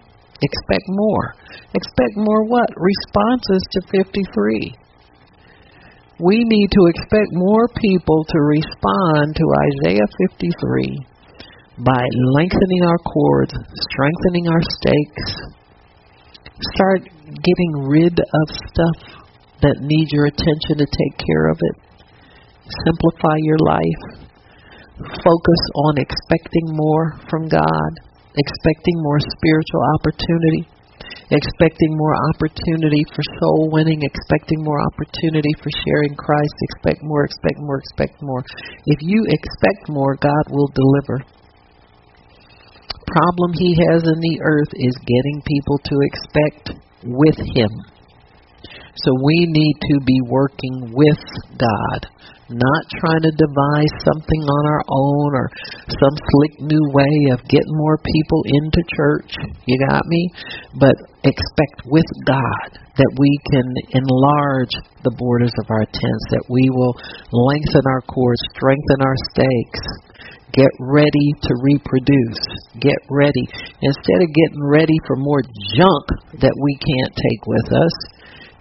[SPEAKER 1] Expect more. Expect more what? Responses to 53. We need to expect more people to respond to Isaiah 53 by lengthening our cords, strengthening our stakes, start getting rid of stuff that need your attention to take care of it. Simplify your life. Focus on expecting more from God, expecting more spiritual opportunity, expecting more opportunity for soul winning, expecting more opportunity for sharing Christ. Expect more, expect more, expect more. If you expect more, God will deliver. Problem he has in the earth is getting people to expect with him. So we need to be working with God, not trying to devise something on our own or some slick new way of getting more people into church. You got me? But expect with God that we can enlarge the borders of our tents, that we will lengthen our cords, strengthen our stakes, get ready to reproduce. Get ready. Instead of getting ready for more junk that we can't take with us,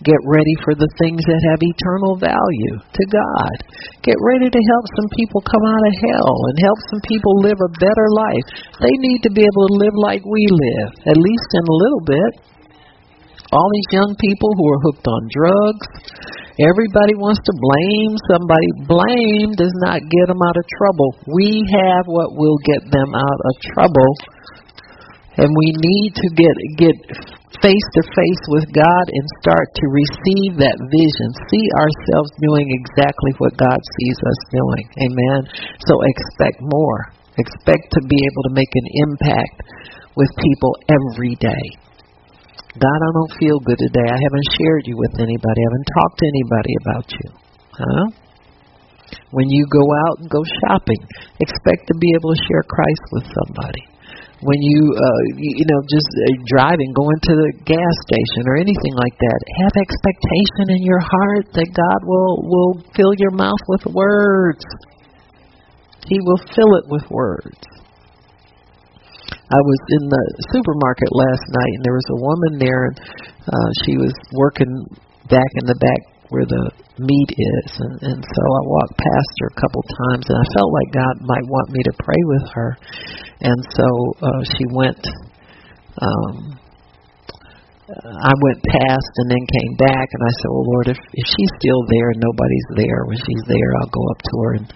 [SPEAKER 1] Get ready for the things that have eternal value to God. Get ready to help some people come out of hell and help some people live a better life. They need to be able to live like we live, at least in a little bit. All these young people who are hooked on drugs, everybody wants to blame somebody. Blame does not get them out of trouble. We have what will get them out of trouble and we need to get get face to face with God and start to receive that vision. See ourselves doing exactly what God sees us doing. Amen. So expect more. Expect to be able to make an impact with people every day. God, I don't feel good today. I haven't shared you with anybody. I haven't talked to anybody about you. Huh? When you go out and go shopping, expect to be able to share Christ with somebody when you uh you know just uh, driving going to the gas station or anything like that have expectation in your heart that God will will fill your mouth with words. He will fill it with words. I was in the supermarket last night and there was a woman there and uh she was working back in the back where the meat is and, and so I walked past her a couple times and I felt like God might want me to pray with her and so uh she went um I went past and then came back and I said, Well Lord if if she's still there and nobody's there when she's there I'll go up to her and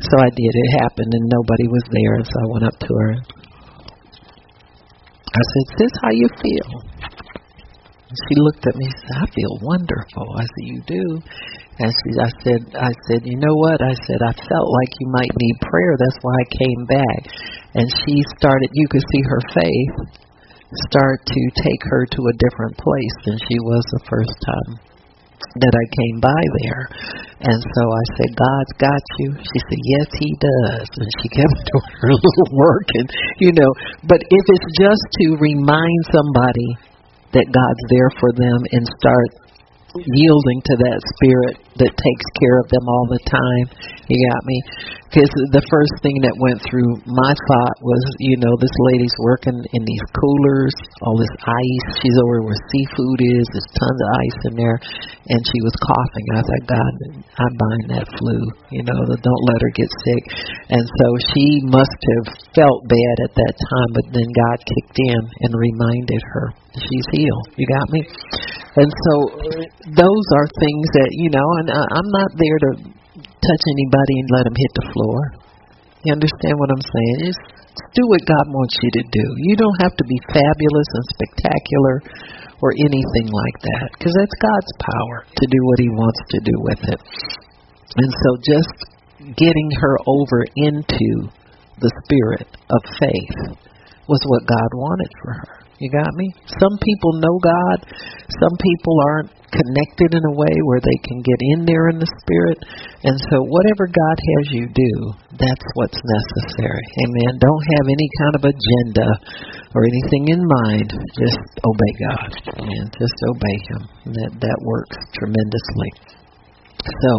[SPEAKER 1] so I did. It happened and nobody was there so I went up to her I said, Sis, how you feel? She looked at me and said, I feel wonderful. I said, You do? And she I said I said, You know what? I said, I felt like you might need prayer, that's why I came back. And she started you could see her faith start to take her to a different place than she was the first time that I came by there. And so I said, God's got you. She said, Yes, He does. And she <laughs> kept doing her little work and you know, but if it's just to remind somebody that God's there for them and start yielding to that spirit that takes care of them all the time. You got me? Because the first thing that went through my thought was, you know, this lady's working in these coolers, all this ice. She's over where seafood is. There's tons of ice in there, and she was coughing. I thought, God, I bind that flu. You know, don't let her get sick. And so she must have felt bad at that time, but then God kicked in and reminded her she's healed. You got me? And so those are things that you know, and I'm not there to touch anybody and let them hit the floor. You understand what I'm saying? Just do what God wants you to do. You don't have to be fabulous and spectacular or anything like that because that's God's power to do what He wants to do with it. And so just getting her over into the spirit of faith was what God wanted for her. You got me? Some people know God. Some people aren't connected in a way where they can get in there in the spirit. And so whatever God has you do, that's what's necessary. Amen. Don't have any kind of agenda or anything in mind. Just obey God. Amen. Just obey him. That that works tremendously. So,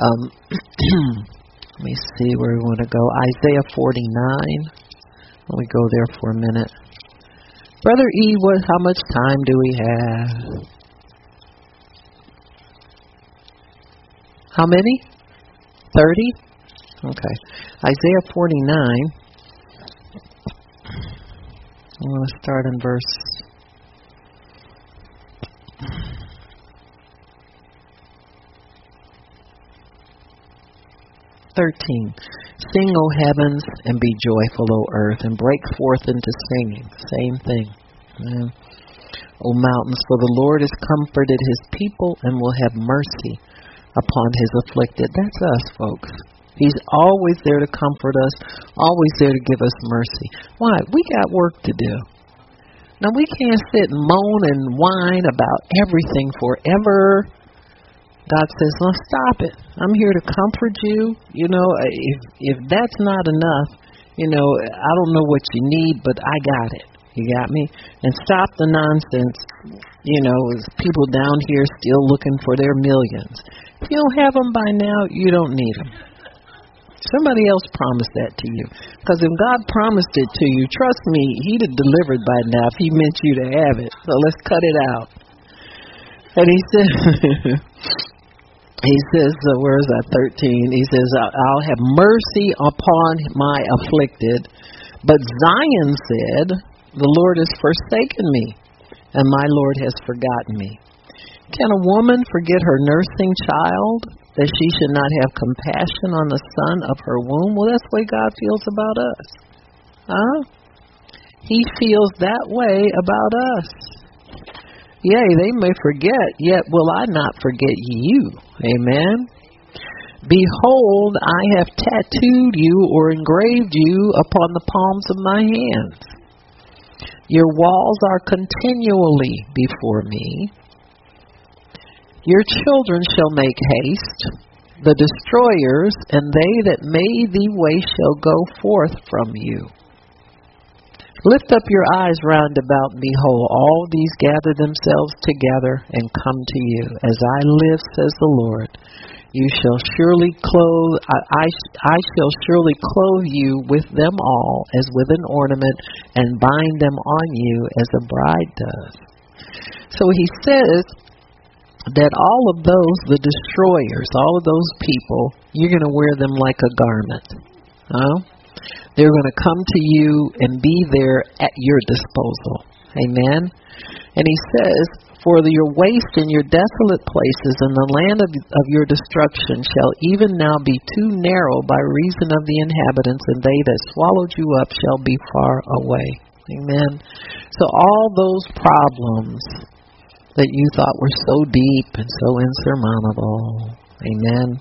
[SPEAKER 1] um <clears throat> let me see where we want to go. Isaiah 49. Let me go there for a minute. Brother E, what? How much time do we have? How many? Thirty. Okay. Isaiah forty-nine. I want to start in verse. Thirteen. Sing, O heavens, and be joyful, O earth, and break forth into singing. Same thing. Yeah. O mountains, for the Lord has comforted his people and will have mercy upon his afflicted. That's us, folks. He's always there to comfort us, always there to give us mercy. Why? We got work to do. Now, we can't sit and moan and whine about everything forever God says, "Well, stop it. I'm here to comfort you. You know, uh, if if that's not enough, you know, I don't know what you need, but I got it. You got me? And stop the nonsense. You know, people down here still looking for their millions. If you don't have them by now, you don't need them. Somebody else promised that to you. Because if God promised it to you, trust me, He'd have delivered by now if He meant you to have it. So let's cut it out. And He said, <laughs> he says, uh, where is that? 13. He says, I'll have mercy upon my afflicted. But Zion said, The Lord has forsaken me, and my Lord has forgotten me. Can a woman forget her nursing child, that she should not have compassion on the son of her womb? Well, that's the way God feels about us. Huh? He feels that way about us. Yea, they may forget, yet will I not forget you. Amen. Behold, I have tattooed you or engraved you upon the palms of my hands. Your walls are continually before me. Your children shall make haste, the destroyers, and they that made thee waste shall go forth from you. Lift up your eyes round about, behold, all these gather themselves together and come to you. As I live, says the Lord, you shall surely clothe, I, I, I shall surely clothe you with them all as with an ornament, and bind them on you as a bride does. So he says that all of those, the destroyers, all of those people, you're going to wear them like a garment. Huh? They're going to come to you and be there at your disposal. Amen. And he says, For your waste and your desolate places and the land of, of your destruction shall even now be too narrow by reason of the inhabitants, and they that swallowed you up shall be far away. Amen. So all those problems that you thought were so deep and so insurmountable, amen,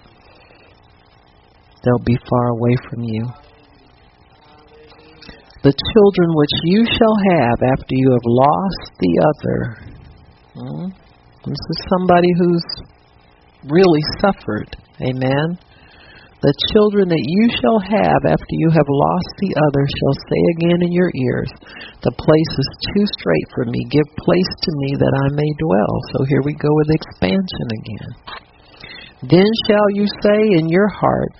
[SPEAKER 1] they'll be far away from you the children which you shall have after you have lost the other. Hmm? This is somebody who's really suffered. Amen. The children that you shall have after you have lost the other shall say again in your ears, The place is too straight for me. Give place to me that I may dwell. So here we go with expansion again. Then shall you say in your heart,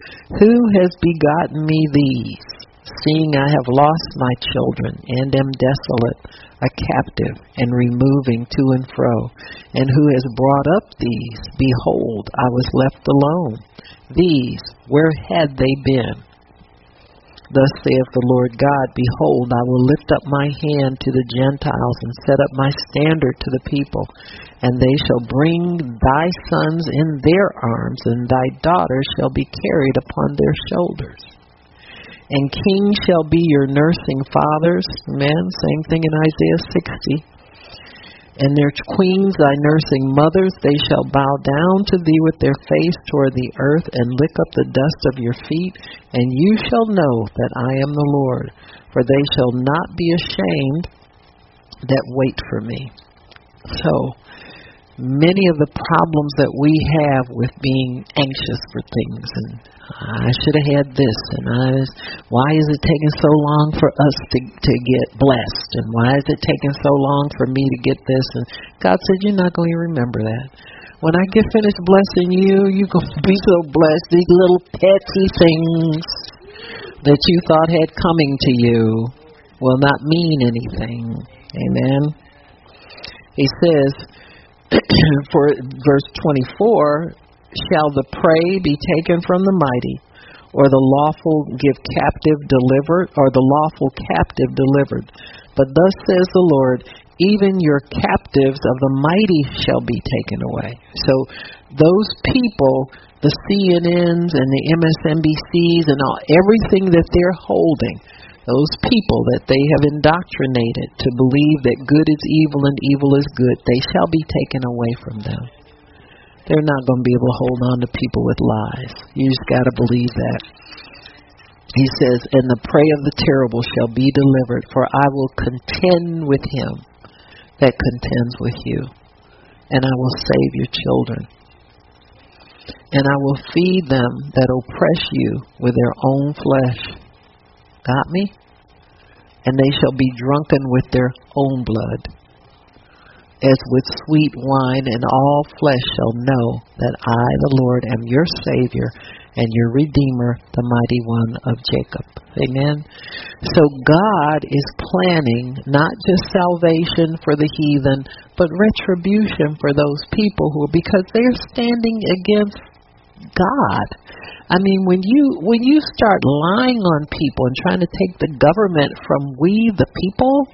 [SPEAKER 1] Who has begotten me these? Seeing I have lost my children and am desolate, a captive, and removing to and fro. And who has brought up these? Behold, I was left alone these, where had they been? Thus saith the Lord God, Behold, I will lift up my hand to the Gentiles, and set up my standard to the people, and they shall bring thy sons in their arms, and thy daughters shall be carried upon their shoulders. And kings shall be your nursing fathers. Amen. Same thing in Isaiah 60 and their queens thy nursing mothers, they shall bow down to thee with their face toward the earth, and lick up the dust of your feet, and you shall know that I am the Lord. For they shall not be ashamed that wait for me. So, many of the problems that we have with being anxious for things and I should have had this and I was, why is it taking so long for us to to get blessed? And why is it taking so long for me to get this? And God said you're not going to remember that. When I get finished blessing you you're going <laughs> to be so blessed these little petty things that you thought had coming to you will not mean anything. Amen. He says <clears throat> for verse 24, shall the prey be taken from the mighty, or the lawful give captive delivered, or the lawful captive delivered? But thus says the Lord, even your captives of the mighty shall be taken away. So those people, the CNNs and the MSNBCs and all, everything that they're holding, those people that they have indoctrinated to believe that good is evil and evil is good, they shall be taken away from them. They're not going to be able to hold on to people with lies. You just got to believe that. He says, And the prey of the terrible shall be delivered, for I will contend with him that contends with you, and I will save your children. And I will feed them that oppress you with their own flesh Got me? And they shall be drunken with their own blood, as with sweet wine, and all flesh shall know that I, the Lord, am your Savior and your Redeemer, the mighty one of Jacob. Amen. So God is planning not just salvation for the heathen, but retribution for those people who, because they're standing against God. I mean, when you when you start lying on people and trying to take the government from we the people,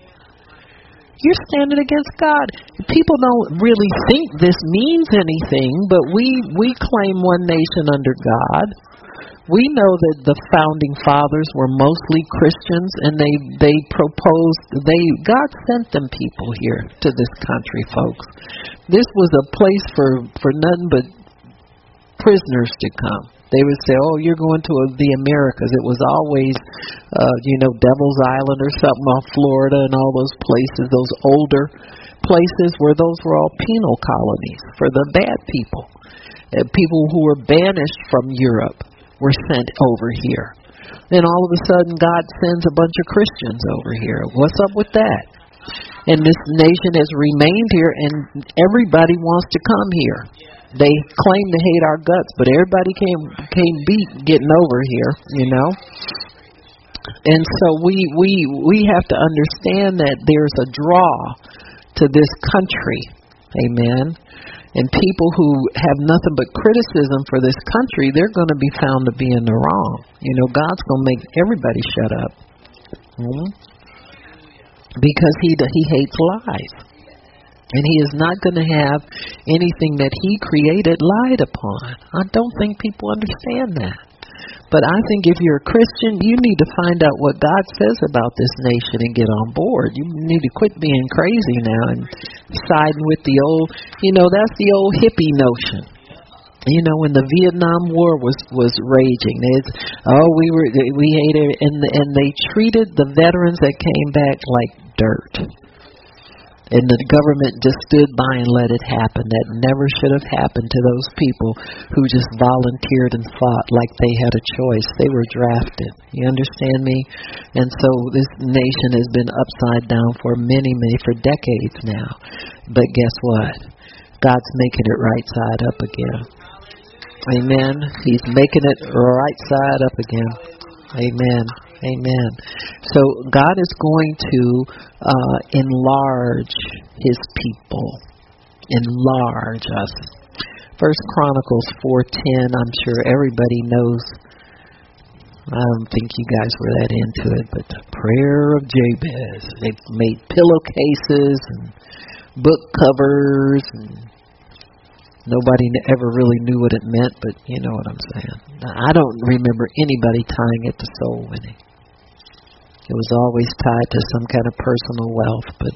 [SPEAKER 1] you're standing against God. People don't really think this means anything, but we we claim one nation under God. We know that the founding fathers were mostly Christians and they they proposed they God sent them people here to this country, folks. This was a place for for nothing but prisoners to come. They would say, "Oh, you're going to the Americas." It was always, uh, you know, Devil's Island or something off Florida and all those places, those older places where those were all penal colonies for the bad people. Uh, people who were banished from Europe were sent over here. Then all of a sudden, God sends a bunch of Christians over here. What's up with that? And this nation has remained here, and everybody wants to come here they claim to hate our guts, but everybody came came beat getting over here, you know. And so we we we have to understand that there's a draw to this country, amen. And people who have nothing but criticism for this country, they're going to be found to be in the wrong. You know, God's going to make everybody shut up. hmm Because he he hates lies. And he is not going to have anything that he created lied upon. I don't think people understand that. But I think if you're a Christian, you need to find out what God says about this nation and get on board. You need to quit being crazy now and siding with the old, you know, that's the old hippie notion. You know, when the Vietnam War was was raging, it's oh we were we hated and and they treated the veterans that came back like dirt and the government just stood by and let it happen. That never should have happened to those people who just volunteered and fought like they had a choice. They were drafted. You understand me? And so this nation has been upside down for many, many, for decades now. But guess what? God's making it right side up again. Amen. He's making it right side up again. Amen. Amen. So God is going to uh, enlarge His people, enlarge us. First Chronicles four ten. I'm sure everybody knows. I don't think you guys were that into it, but the prayer of Jabez. They've made pillowcases and book covers and Nobody ever really knew what it meant, but you know what I'm saying. I don't remember anybody tying it to soul winning. It was always tied to some kind of personal wealth. But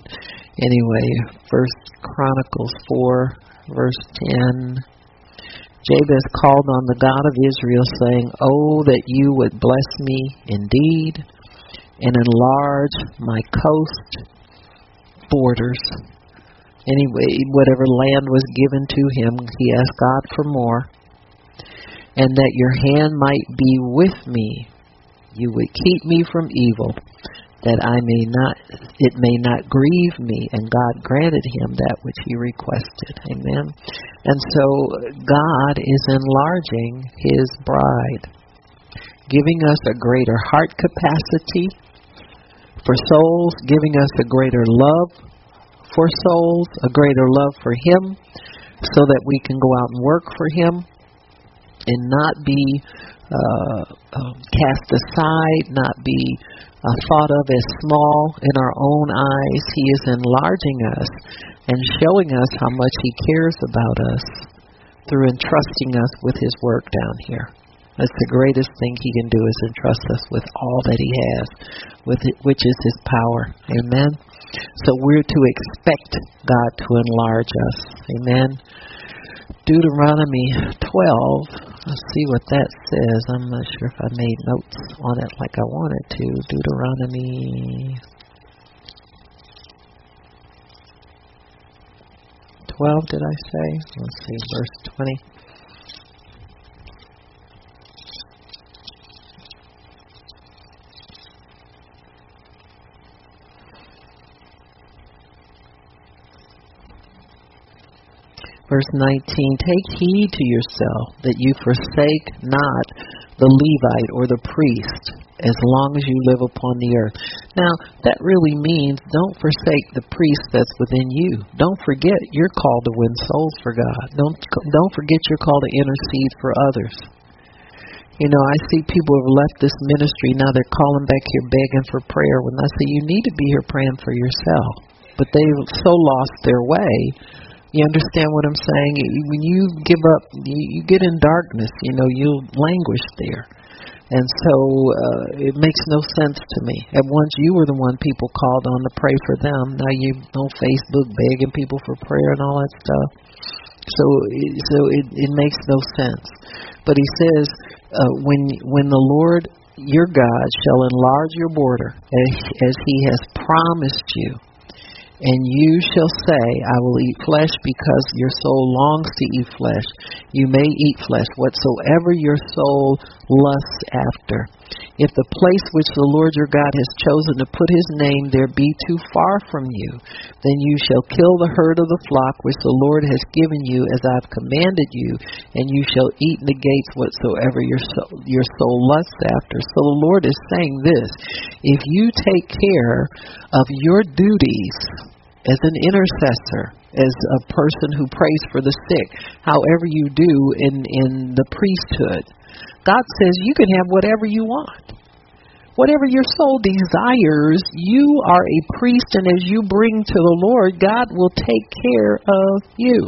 [SPEAKER 1] anyway, First Chronicles four, verse ten. Jabez called on the God of Israel, saying, Oh, that you would bless me indeed and enlarge my coast borders Anyway, whatever land was given to him, he asked God for more. And that your hand might be with me, you would keep me from evil, that I may not it may not grieve me. And God granted him that which he requested. Amen. And so God is enlarging his bride, giving us a greater heart capacity for souls, giving us a greater love for souls, a greater love for Him, so that we can go out and work for Him and not be uh, um, cast aside, not be uh, thought of as small in our own eyes. He is enlarging us and showing us how much He cares about us through entrusting us with His work down here. That's the greatest thing He can do is entrust us with all that He has, with it, which is His power. Amen. So we're to expect God to enlarge us. Amen. Deuteronomy 12. Let's see what that says. I'm not sure if I made notes on it like I wanted to. Deuteronomy 12, did I say? Let's see, verse 20. Verse 19 Take heed to yourself that you forsake not the Levite or the priest as long as you live upon the earth. Now, that really means don't forsake the priest that's within you. Don't forget you're called to win souls for God. Don't don't forget you're called to intercede for others. You know, I see people who have left this ministry now they're calling back here begging for prayer when I say you need to be here praying for yourself. But they've so lost their way you understand what I'm saying? When you give up, you, get in darkness. You know, you'll languish there. And so uh, it makes no sense to me. At once you were the one people called on to pray for them. Now you on Facebook begging people for prayer and all that stuff. So so it it makes no sense. But he says uh, when when the Lord your God shall enlarge your border as, as he has promised you and you shall say, I will eat flesh because your soul longs to eat flesh. You may eat flesh, whatsoever your soul lusts after. If the place which the Lord your God has chosen to put his name there be too far from you, then you shall kill the herd of the flock which the Lord has given you as I've commanded you, and you shall eat in the gates whatsoever your soul, your soul lusts after. So the Lord is saying this if you take care of your duties, as an intercessor, as a person who prays for the sick, however you do in, in the priesthood. God says you can have whatever you want. Whatever your soul desires, you are a priest, and as you bring to the Lord, God will take care of you.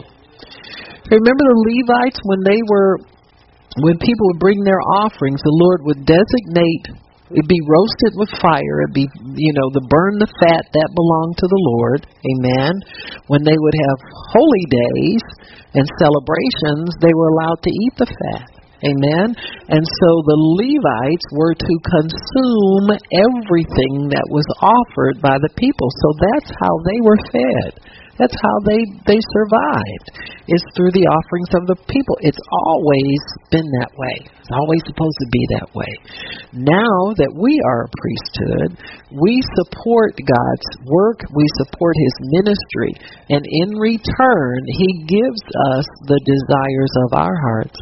[SPEAKER 1] Remember the Levites when they were, when people would bring their offerings, the Lord would designate It'd be roasted with fire. It'd be, you know, the burn the fat that belonged to the Lord. Amen. When they would have holy days and celebrations, they were allowed to eat the fat. Amen. And so the Levites were to consume everything that was offered by the people. So that's how they were fed. That's how they they survived. It's through the offerings of the people. It's always been that way. It's always supposed to be that way. Now that we are a priesthood, we support God's work, we support his ministry, and in return, he gives us the desires of our hearts.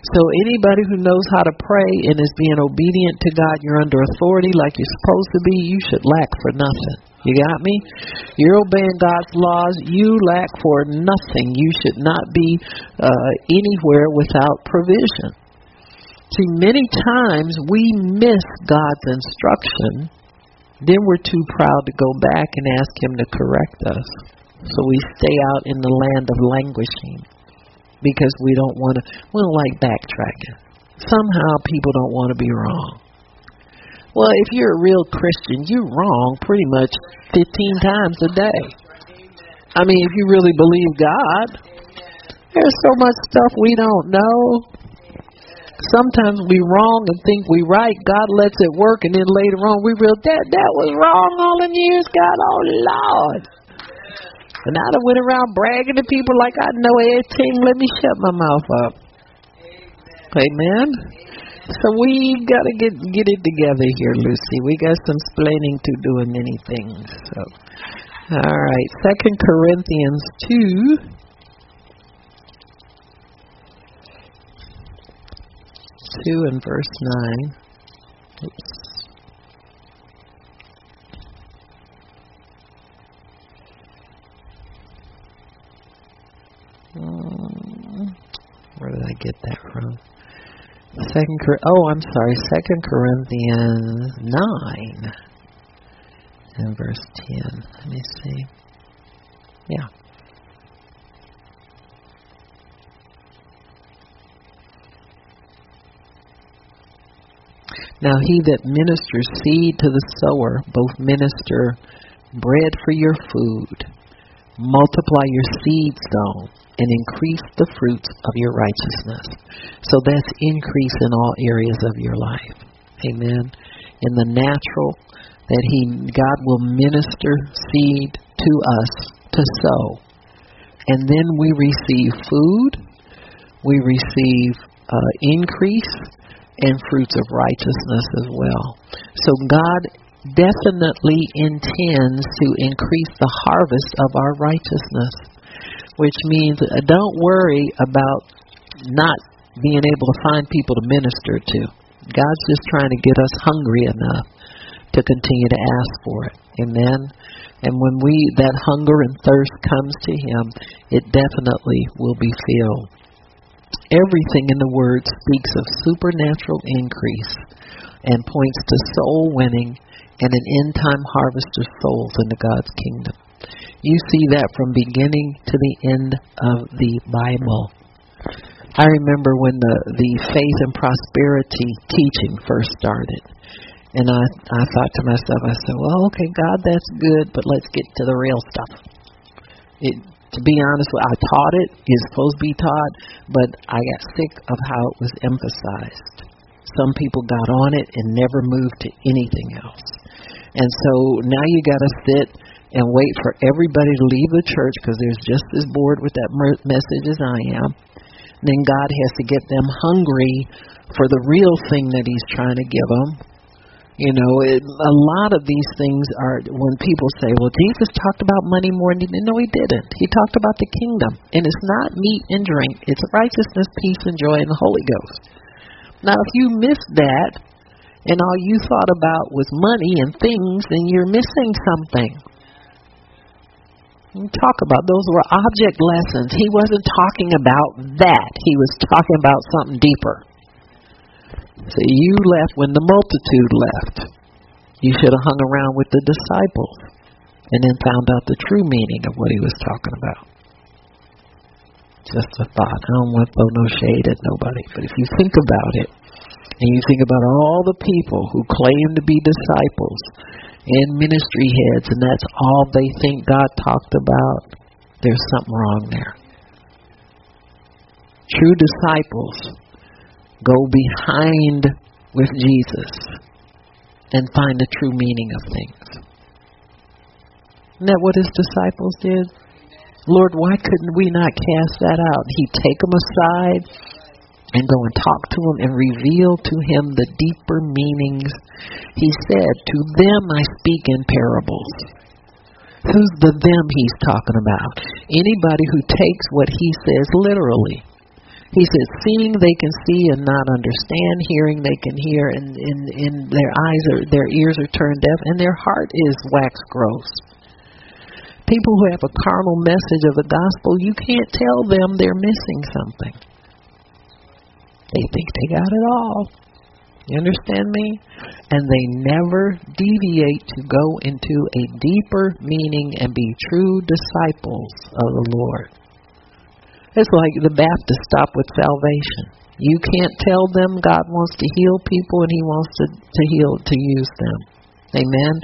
[SPEAKER 1] So anybody who knows how to pray and is being obedient to God, you're under authority like you're supposed to be, you should lack for nothing. You got me? You're obeying God's laws. You lack for nothing. You should not be uh, anywhere without provision. See, many times we miss God's instruction, then we're too proud to go back and ask Him to correct us. So we stay out in the land of languishing because we don't want to, we don't like backtracking. Somehow people don't want to be wrong. Well, if you're a real Christian, you're wrong pretty much 15 times a day. I mean, if you really believe God, there's so much stuff we don't know. Sometimes we wrong and think we right. God lets it work, and then later on we realize that that was wrong all the years. God, oh Lord. And I done went around bragging to people like I know everything. Let me shut my mouth up. Amen. So we gotta get get it together here, Lucy. We got some splaining to do in many things. So, all right, Second Corinthians two. Two and verse nine. Oops. Hmm. where did I get that from? Second, Cor oh, I'm sorry. Second Corinthians nine and verse ten. Let me see. Yeah. Now he that ministers seed to the sower, both minister bread for your food, multiply your seed sown, and increase the fruits of your righteousness. So that's increase in all areas of your life. Amen. In the natural, that He God will minister seed to us to sow. And then we receive food, we receive uh, increase, and fruits of righteousness as well. So God definitely intends to increase the harvest of our righteousness which means uh, don't worry about not being able to find people to minister to. God's just trying to get us hungry enough to continue to ask for it. Amen. And when we that hunger and thirst comes to him, it definitely will be filled. Everything in the word speaks of supernatural increase and points to soul winning and an end time harvest of souls into God's kingdom. You see that from beginning to the end of the Bible. I remember when the the faith and prosperity teaching first started. And I I thought to myself, I said, Well, okay, God, that's good, but let's get to the real stuff. It to be honest, with I taught it, it's supposed to be taught, but I got sick of how it was emphasized. Some people got on it and never moved to anything else. And so now you got to sit and wait for everybody to leave the church because they're just as bored with that message as I am. Then God has to get them hungry for the real thing that He's trying to give them. You know, it, a lot of these things are when people say, "Well, Jesus talked about money more," than no, He didn't. He talked about the kingdom, and it's not meat and drink; it's righteousness, peace, and joy in the Holy Ghost. Now, if you miss that, and all you thought about was money and things, then you're missing something. Talk about those were object lessons. He wasn't talking about that. He was talking about something deeper. So you left when the multitude left. You should have hung around with the disciples and then found out the true meaning of what he was talking about. Just a thought. I don't want to throw no shade at nobody, but if you think about it, and you think about all the people who claim to be disciples and ministry heads, and that's all they think God talked about, there's something wrong there. True disciples go behind with Jesus and find the true meaning of things. Isn't that what his disciples did? Lord, why couldn't we not cast that out? He'd take them aside and go and talk to him and reveal to him the deeper meanings. He said, To them I speak in parables. Who's the them he's talking about? Anybody who takes what he says literally. He says, seeing they can see and not understand, hearing they can hear, and, and, and their eyes are, their ears are turned deaf, and their heart is wax gross. People who have a carnal message of the gospel, you can't tell them they're missing something. They think they got it all. You understand me? And they never deviate to go into a deeper meaning and be true disciples of the Lord. It's like the Baptists stop with salvation. You can't tell them God wants to heal people and He wants to, to heal to use them. Amen.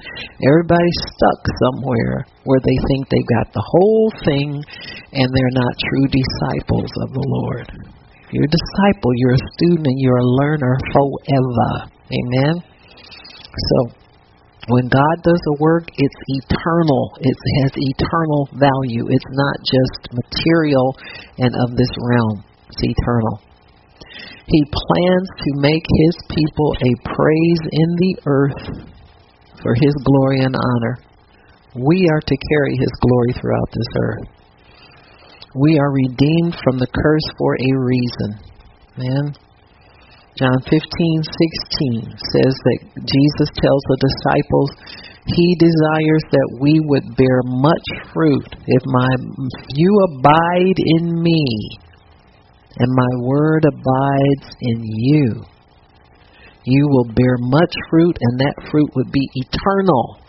[SPEAKER 1] Everybody's stuck somewhere where they think they've got the whole thing and they're not true disciples of the Lord. You're a disciple, you're a student and you're a learner forever. Amen. So when God does a work, it's eternal. It has eternal value. It's not just material and of this realm. It's eternal. He plans to make his people a praise in the earth for his glory and honor. We are to carry his glory throughout this earth. We are redeemed from the curse for a reason. Man, John 15:16 says that Jesus tells the disciples he desires that we would bear much fruit if my you abide in me and my word abides in you. You will bear much fruit and that fruit would be eternal.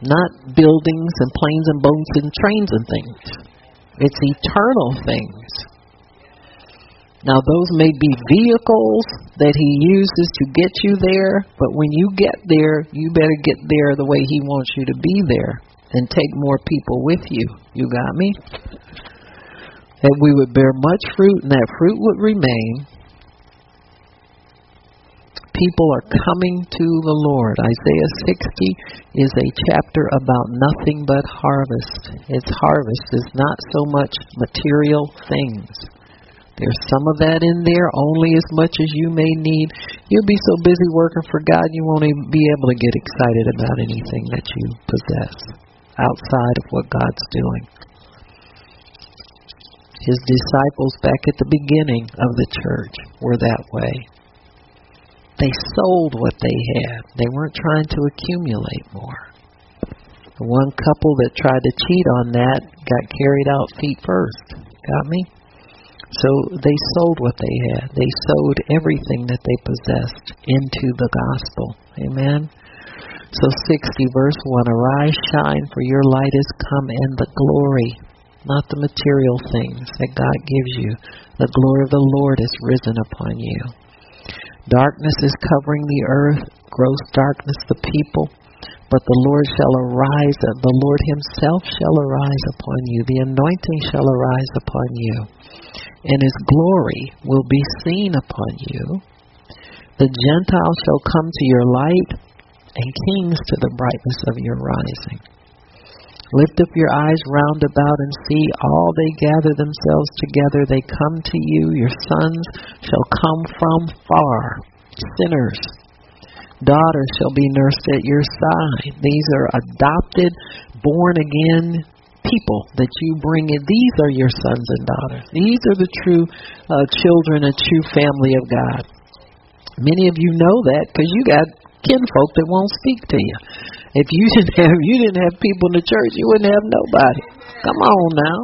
[SPEAKER 1] Not buildings and planes and boats and trains and things it's eternal things now, those may be vehicles that He uses to get you there, but when you get there, you better get there the way He wants you to be there and take more people with you. You got me? That we would bear much fruit and that fruit would remain. People are coming to the Lord. Isaiah 60 is a chapter about nothing but harvest. Its harvest is not so much material things there's some of that in there, only as much as you may need. You'll be so busy working for God, you won't even be able to get excited about anything that you possess outside of what God's doing. His disciples back at the beginning of the church were that way. They sold what they had. They weren't trying to accumulate more. The one couple that tried to cheat on that got carried out feet first. Got me? So they sold what they had. They sowed everything that they possessed into the gospel. Amen. So 60 verse 1 Arise, shine, for your light is come, and the glory, not the material things that God gives you, the glory of the Lord is risen upon you. Darkness is covering the earth, gross darkness the people, but the Lord shall arise, uh, the Lord himself shall arise upon you, the anointing shall arise upon you and his glory will be seen upon you. The Gentiles shall come to your light, and kings to the brightness of your rising. Lift up your eyes round about and see all they gather themselves together. They come to you. Your sons shall come from far. Sinners, daughters shall be nursed at your side. These are adopted, born again people that you bring in. These are your sons and daughters. These are the true uh, children, a true family of God. Many of you know that because you got kinfolk that won't speak to you. If you <laughs> didn't have you didn't have people in the church, you wouldn't have nobody. Come on now.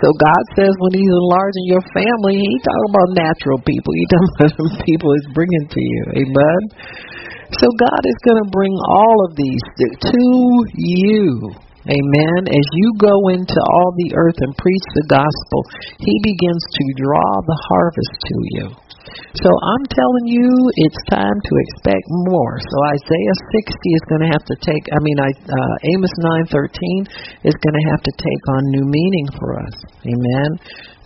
[SPEAKER 1] So God says when He's enlarging your family, He talking about natural people. He <laughs> talking about people He's bringing to you. Amen. So God is going to bring all of these to you. Amen. As you go into all the earth and preach the gospel, He begins to draw the harvest to you. So I'm telling you, it's time to expect more. So Isaiah 60 is going to have to take. I mean, I, uh, Amos 9:13 is going to have to take on new meaning for us. Amen.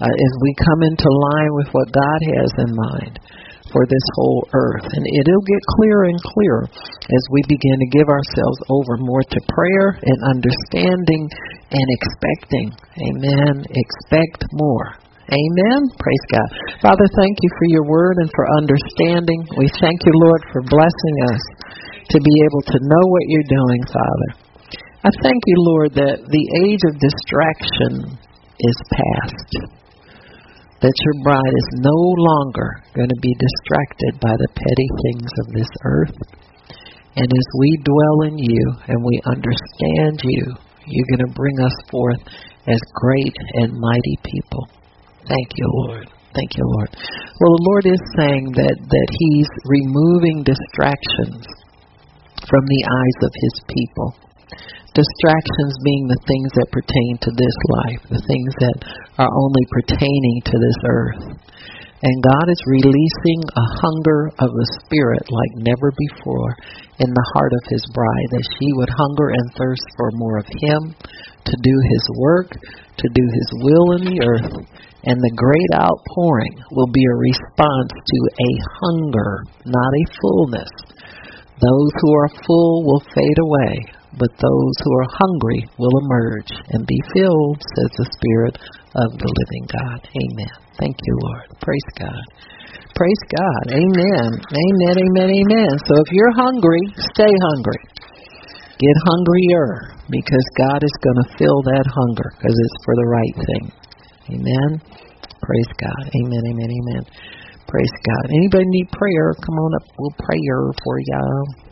[SPEAKER 1] uh, as we come into line with what God has in mind for this whole earth. And it'll get clearer and clearer as we begin to give ourselves over more to prayer and understanding and expecting. Amen. Expect more. Amen. Praise God. Father, thank you for your word and for understanding. We thank you, Lord, for blessing us to be able to know what you're doing, Father. I thank you, Lord, that the age of distraction is past. That your bride is no longer going to be distracted by the petty things of this earth. And as we dwell in you and we understand you, you're going to bring us forth as great and mighty people. Thank you, Lord. Thank you, Lord. Well, the Lord is saying that, that He's removing distractions from the eyes of His people. Distractions being the things that pertain to this life, the things that are only pertaining to this earth. And God is releasing a hunger of the Spirit like never before in the heart of His bride, that she would hunger and thirst for more of Him, to do His work, to do His will in the earth, and the great outpouring will be a response to a hunger, not a fullness. Those who are full will fade away, but those who are hungry will emerge and be filled, says the Spirit of the living God. Amen. Thank you, Lord. Praise God. Praise God. Amen. Amen, amen, amen. So if you're hungry, stay hungry. Get hungrier because God is going to fill that hunger because it's for the right thing. Amen. Praise God. Amen. Amen. Amen. Praise God. Anybody need prayer? Come on up. We'll pray for you.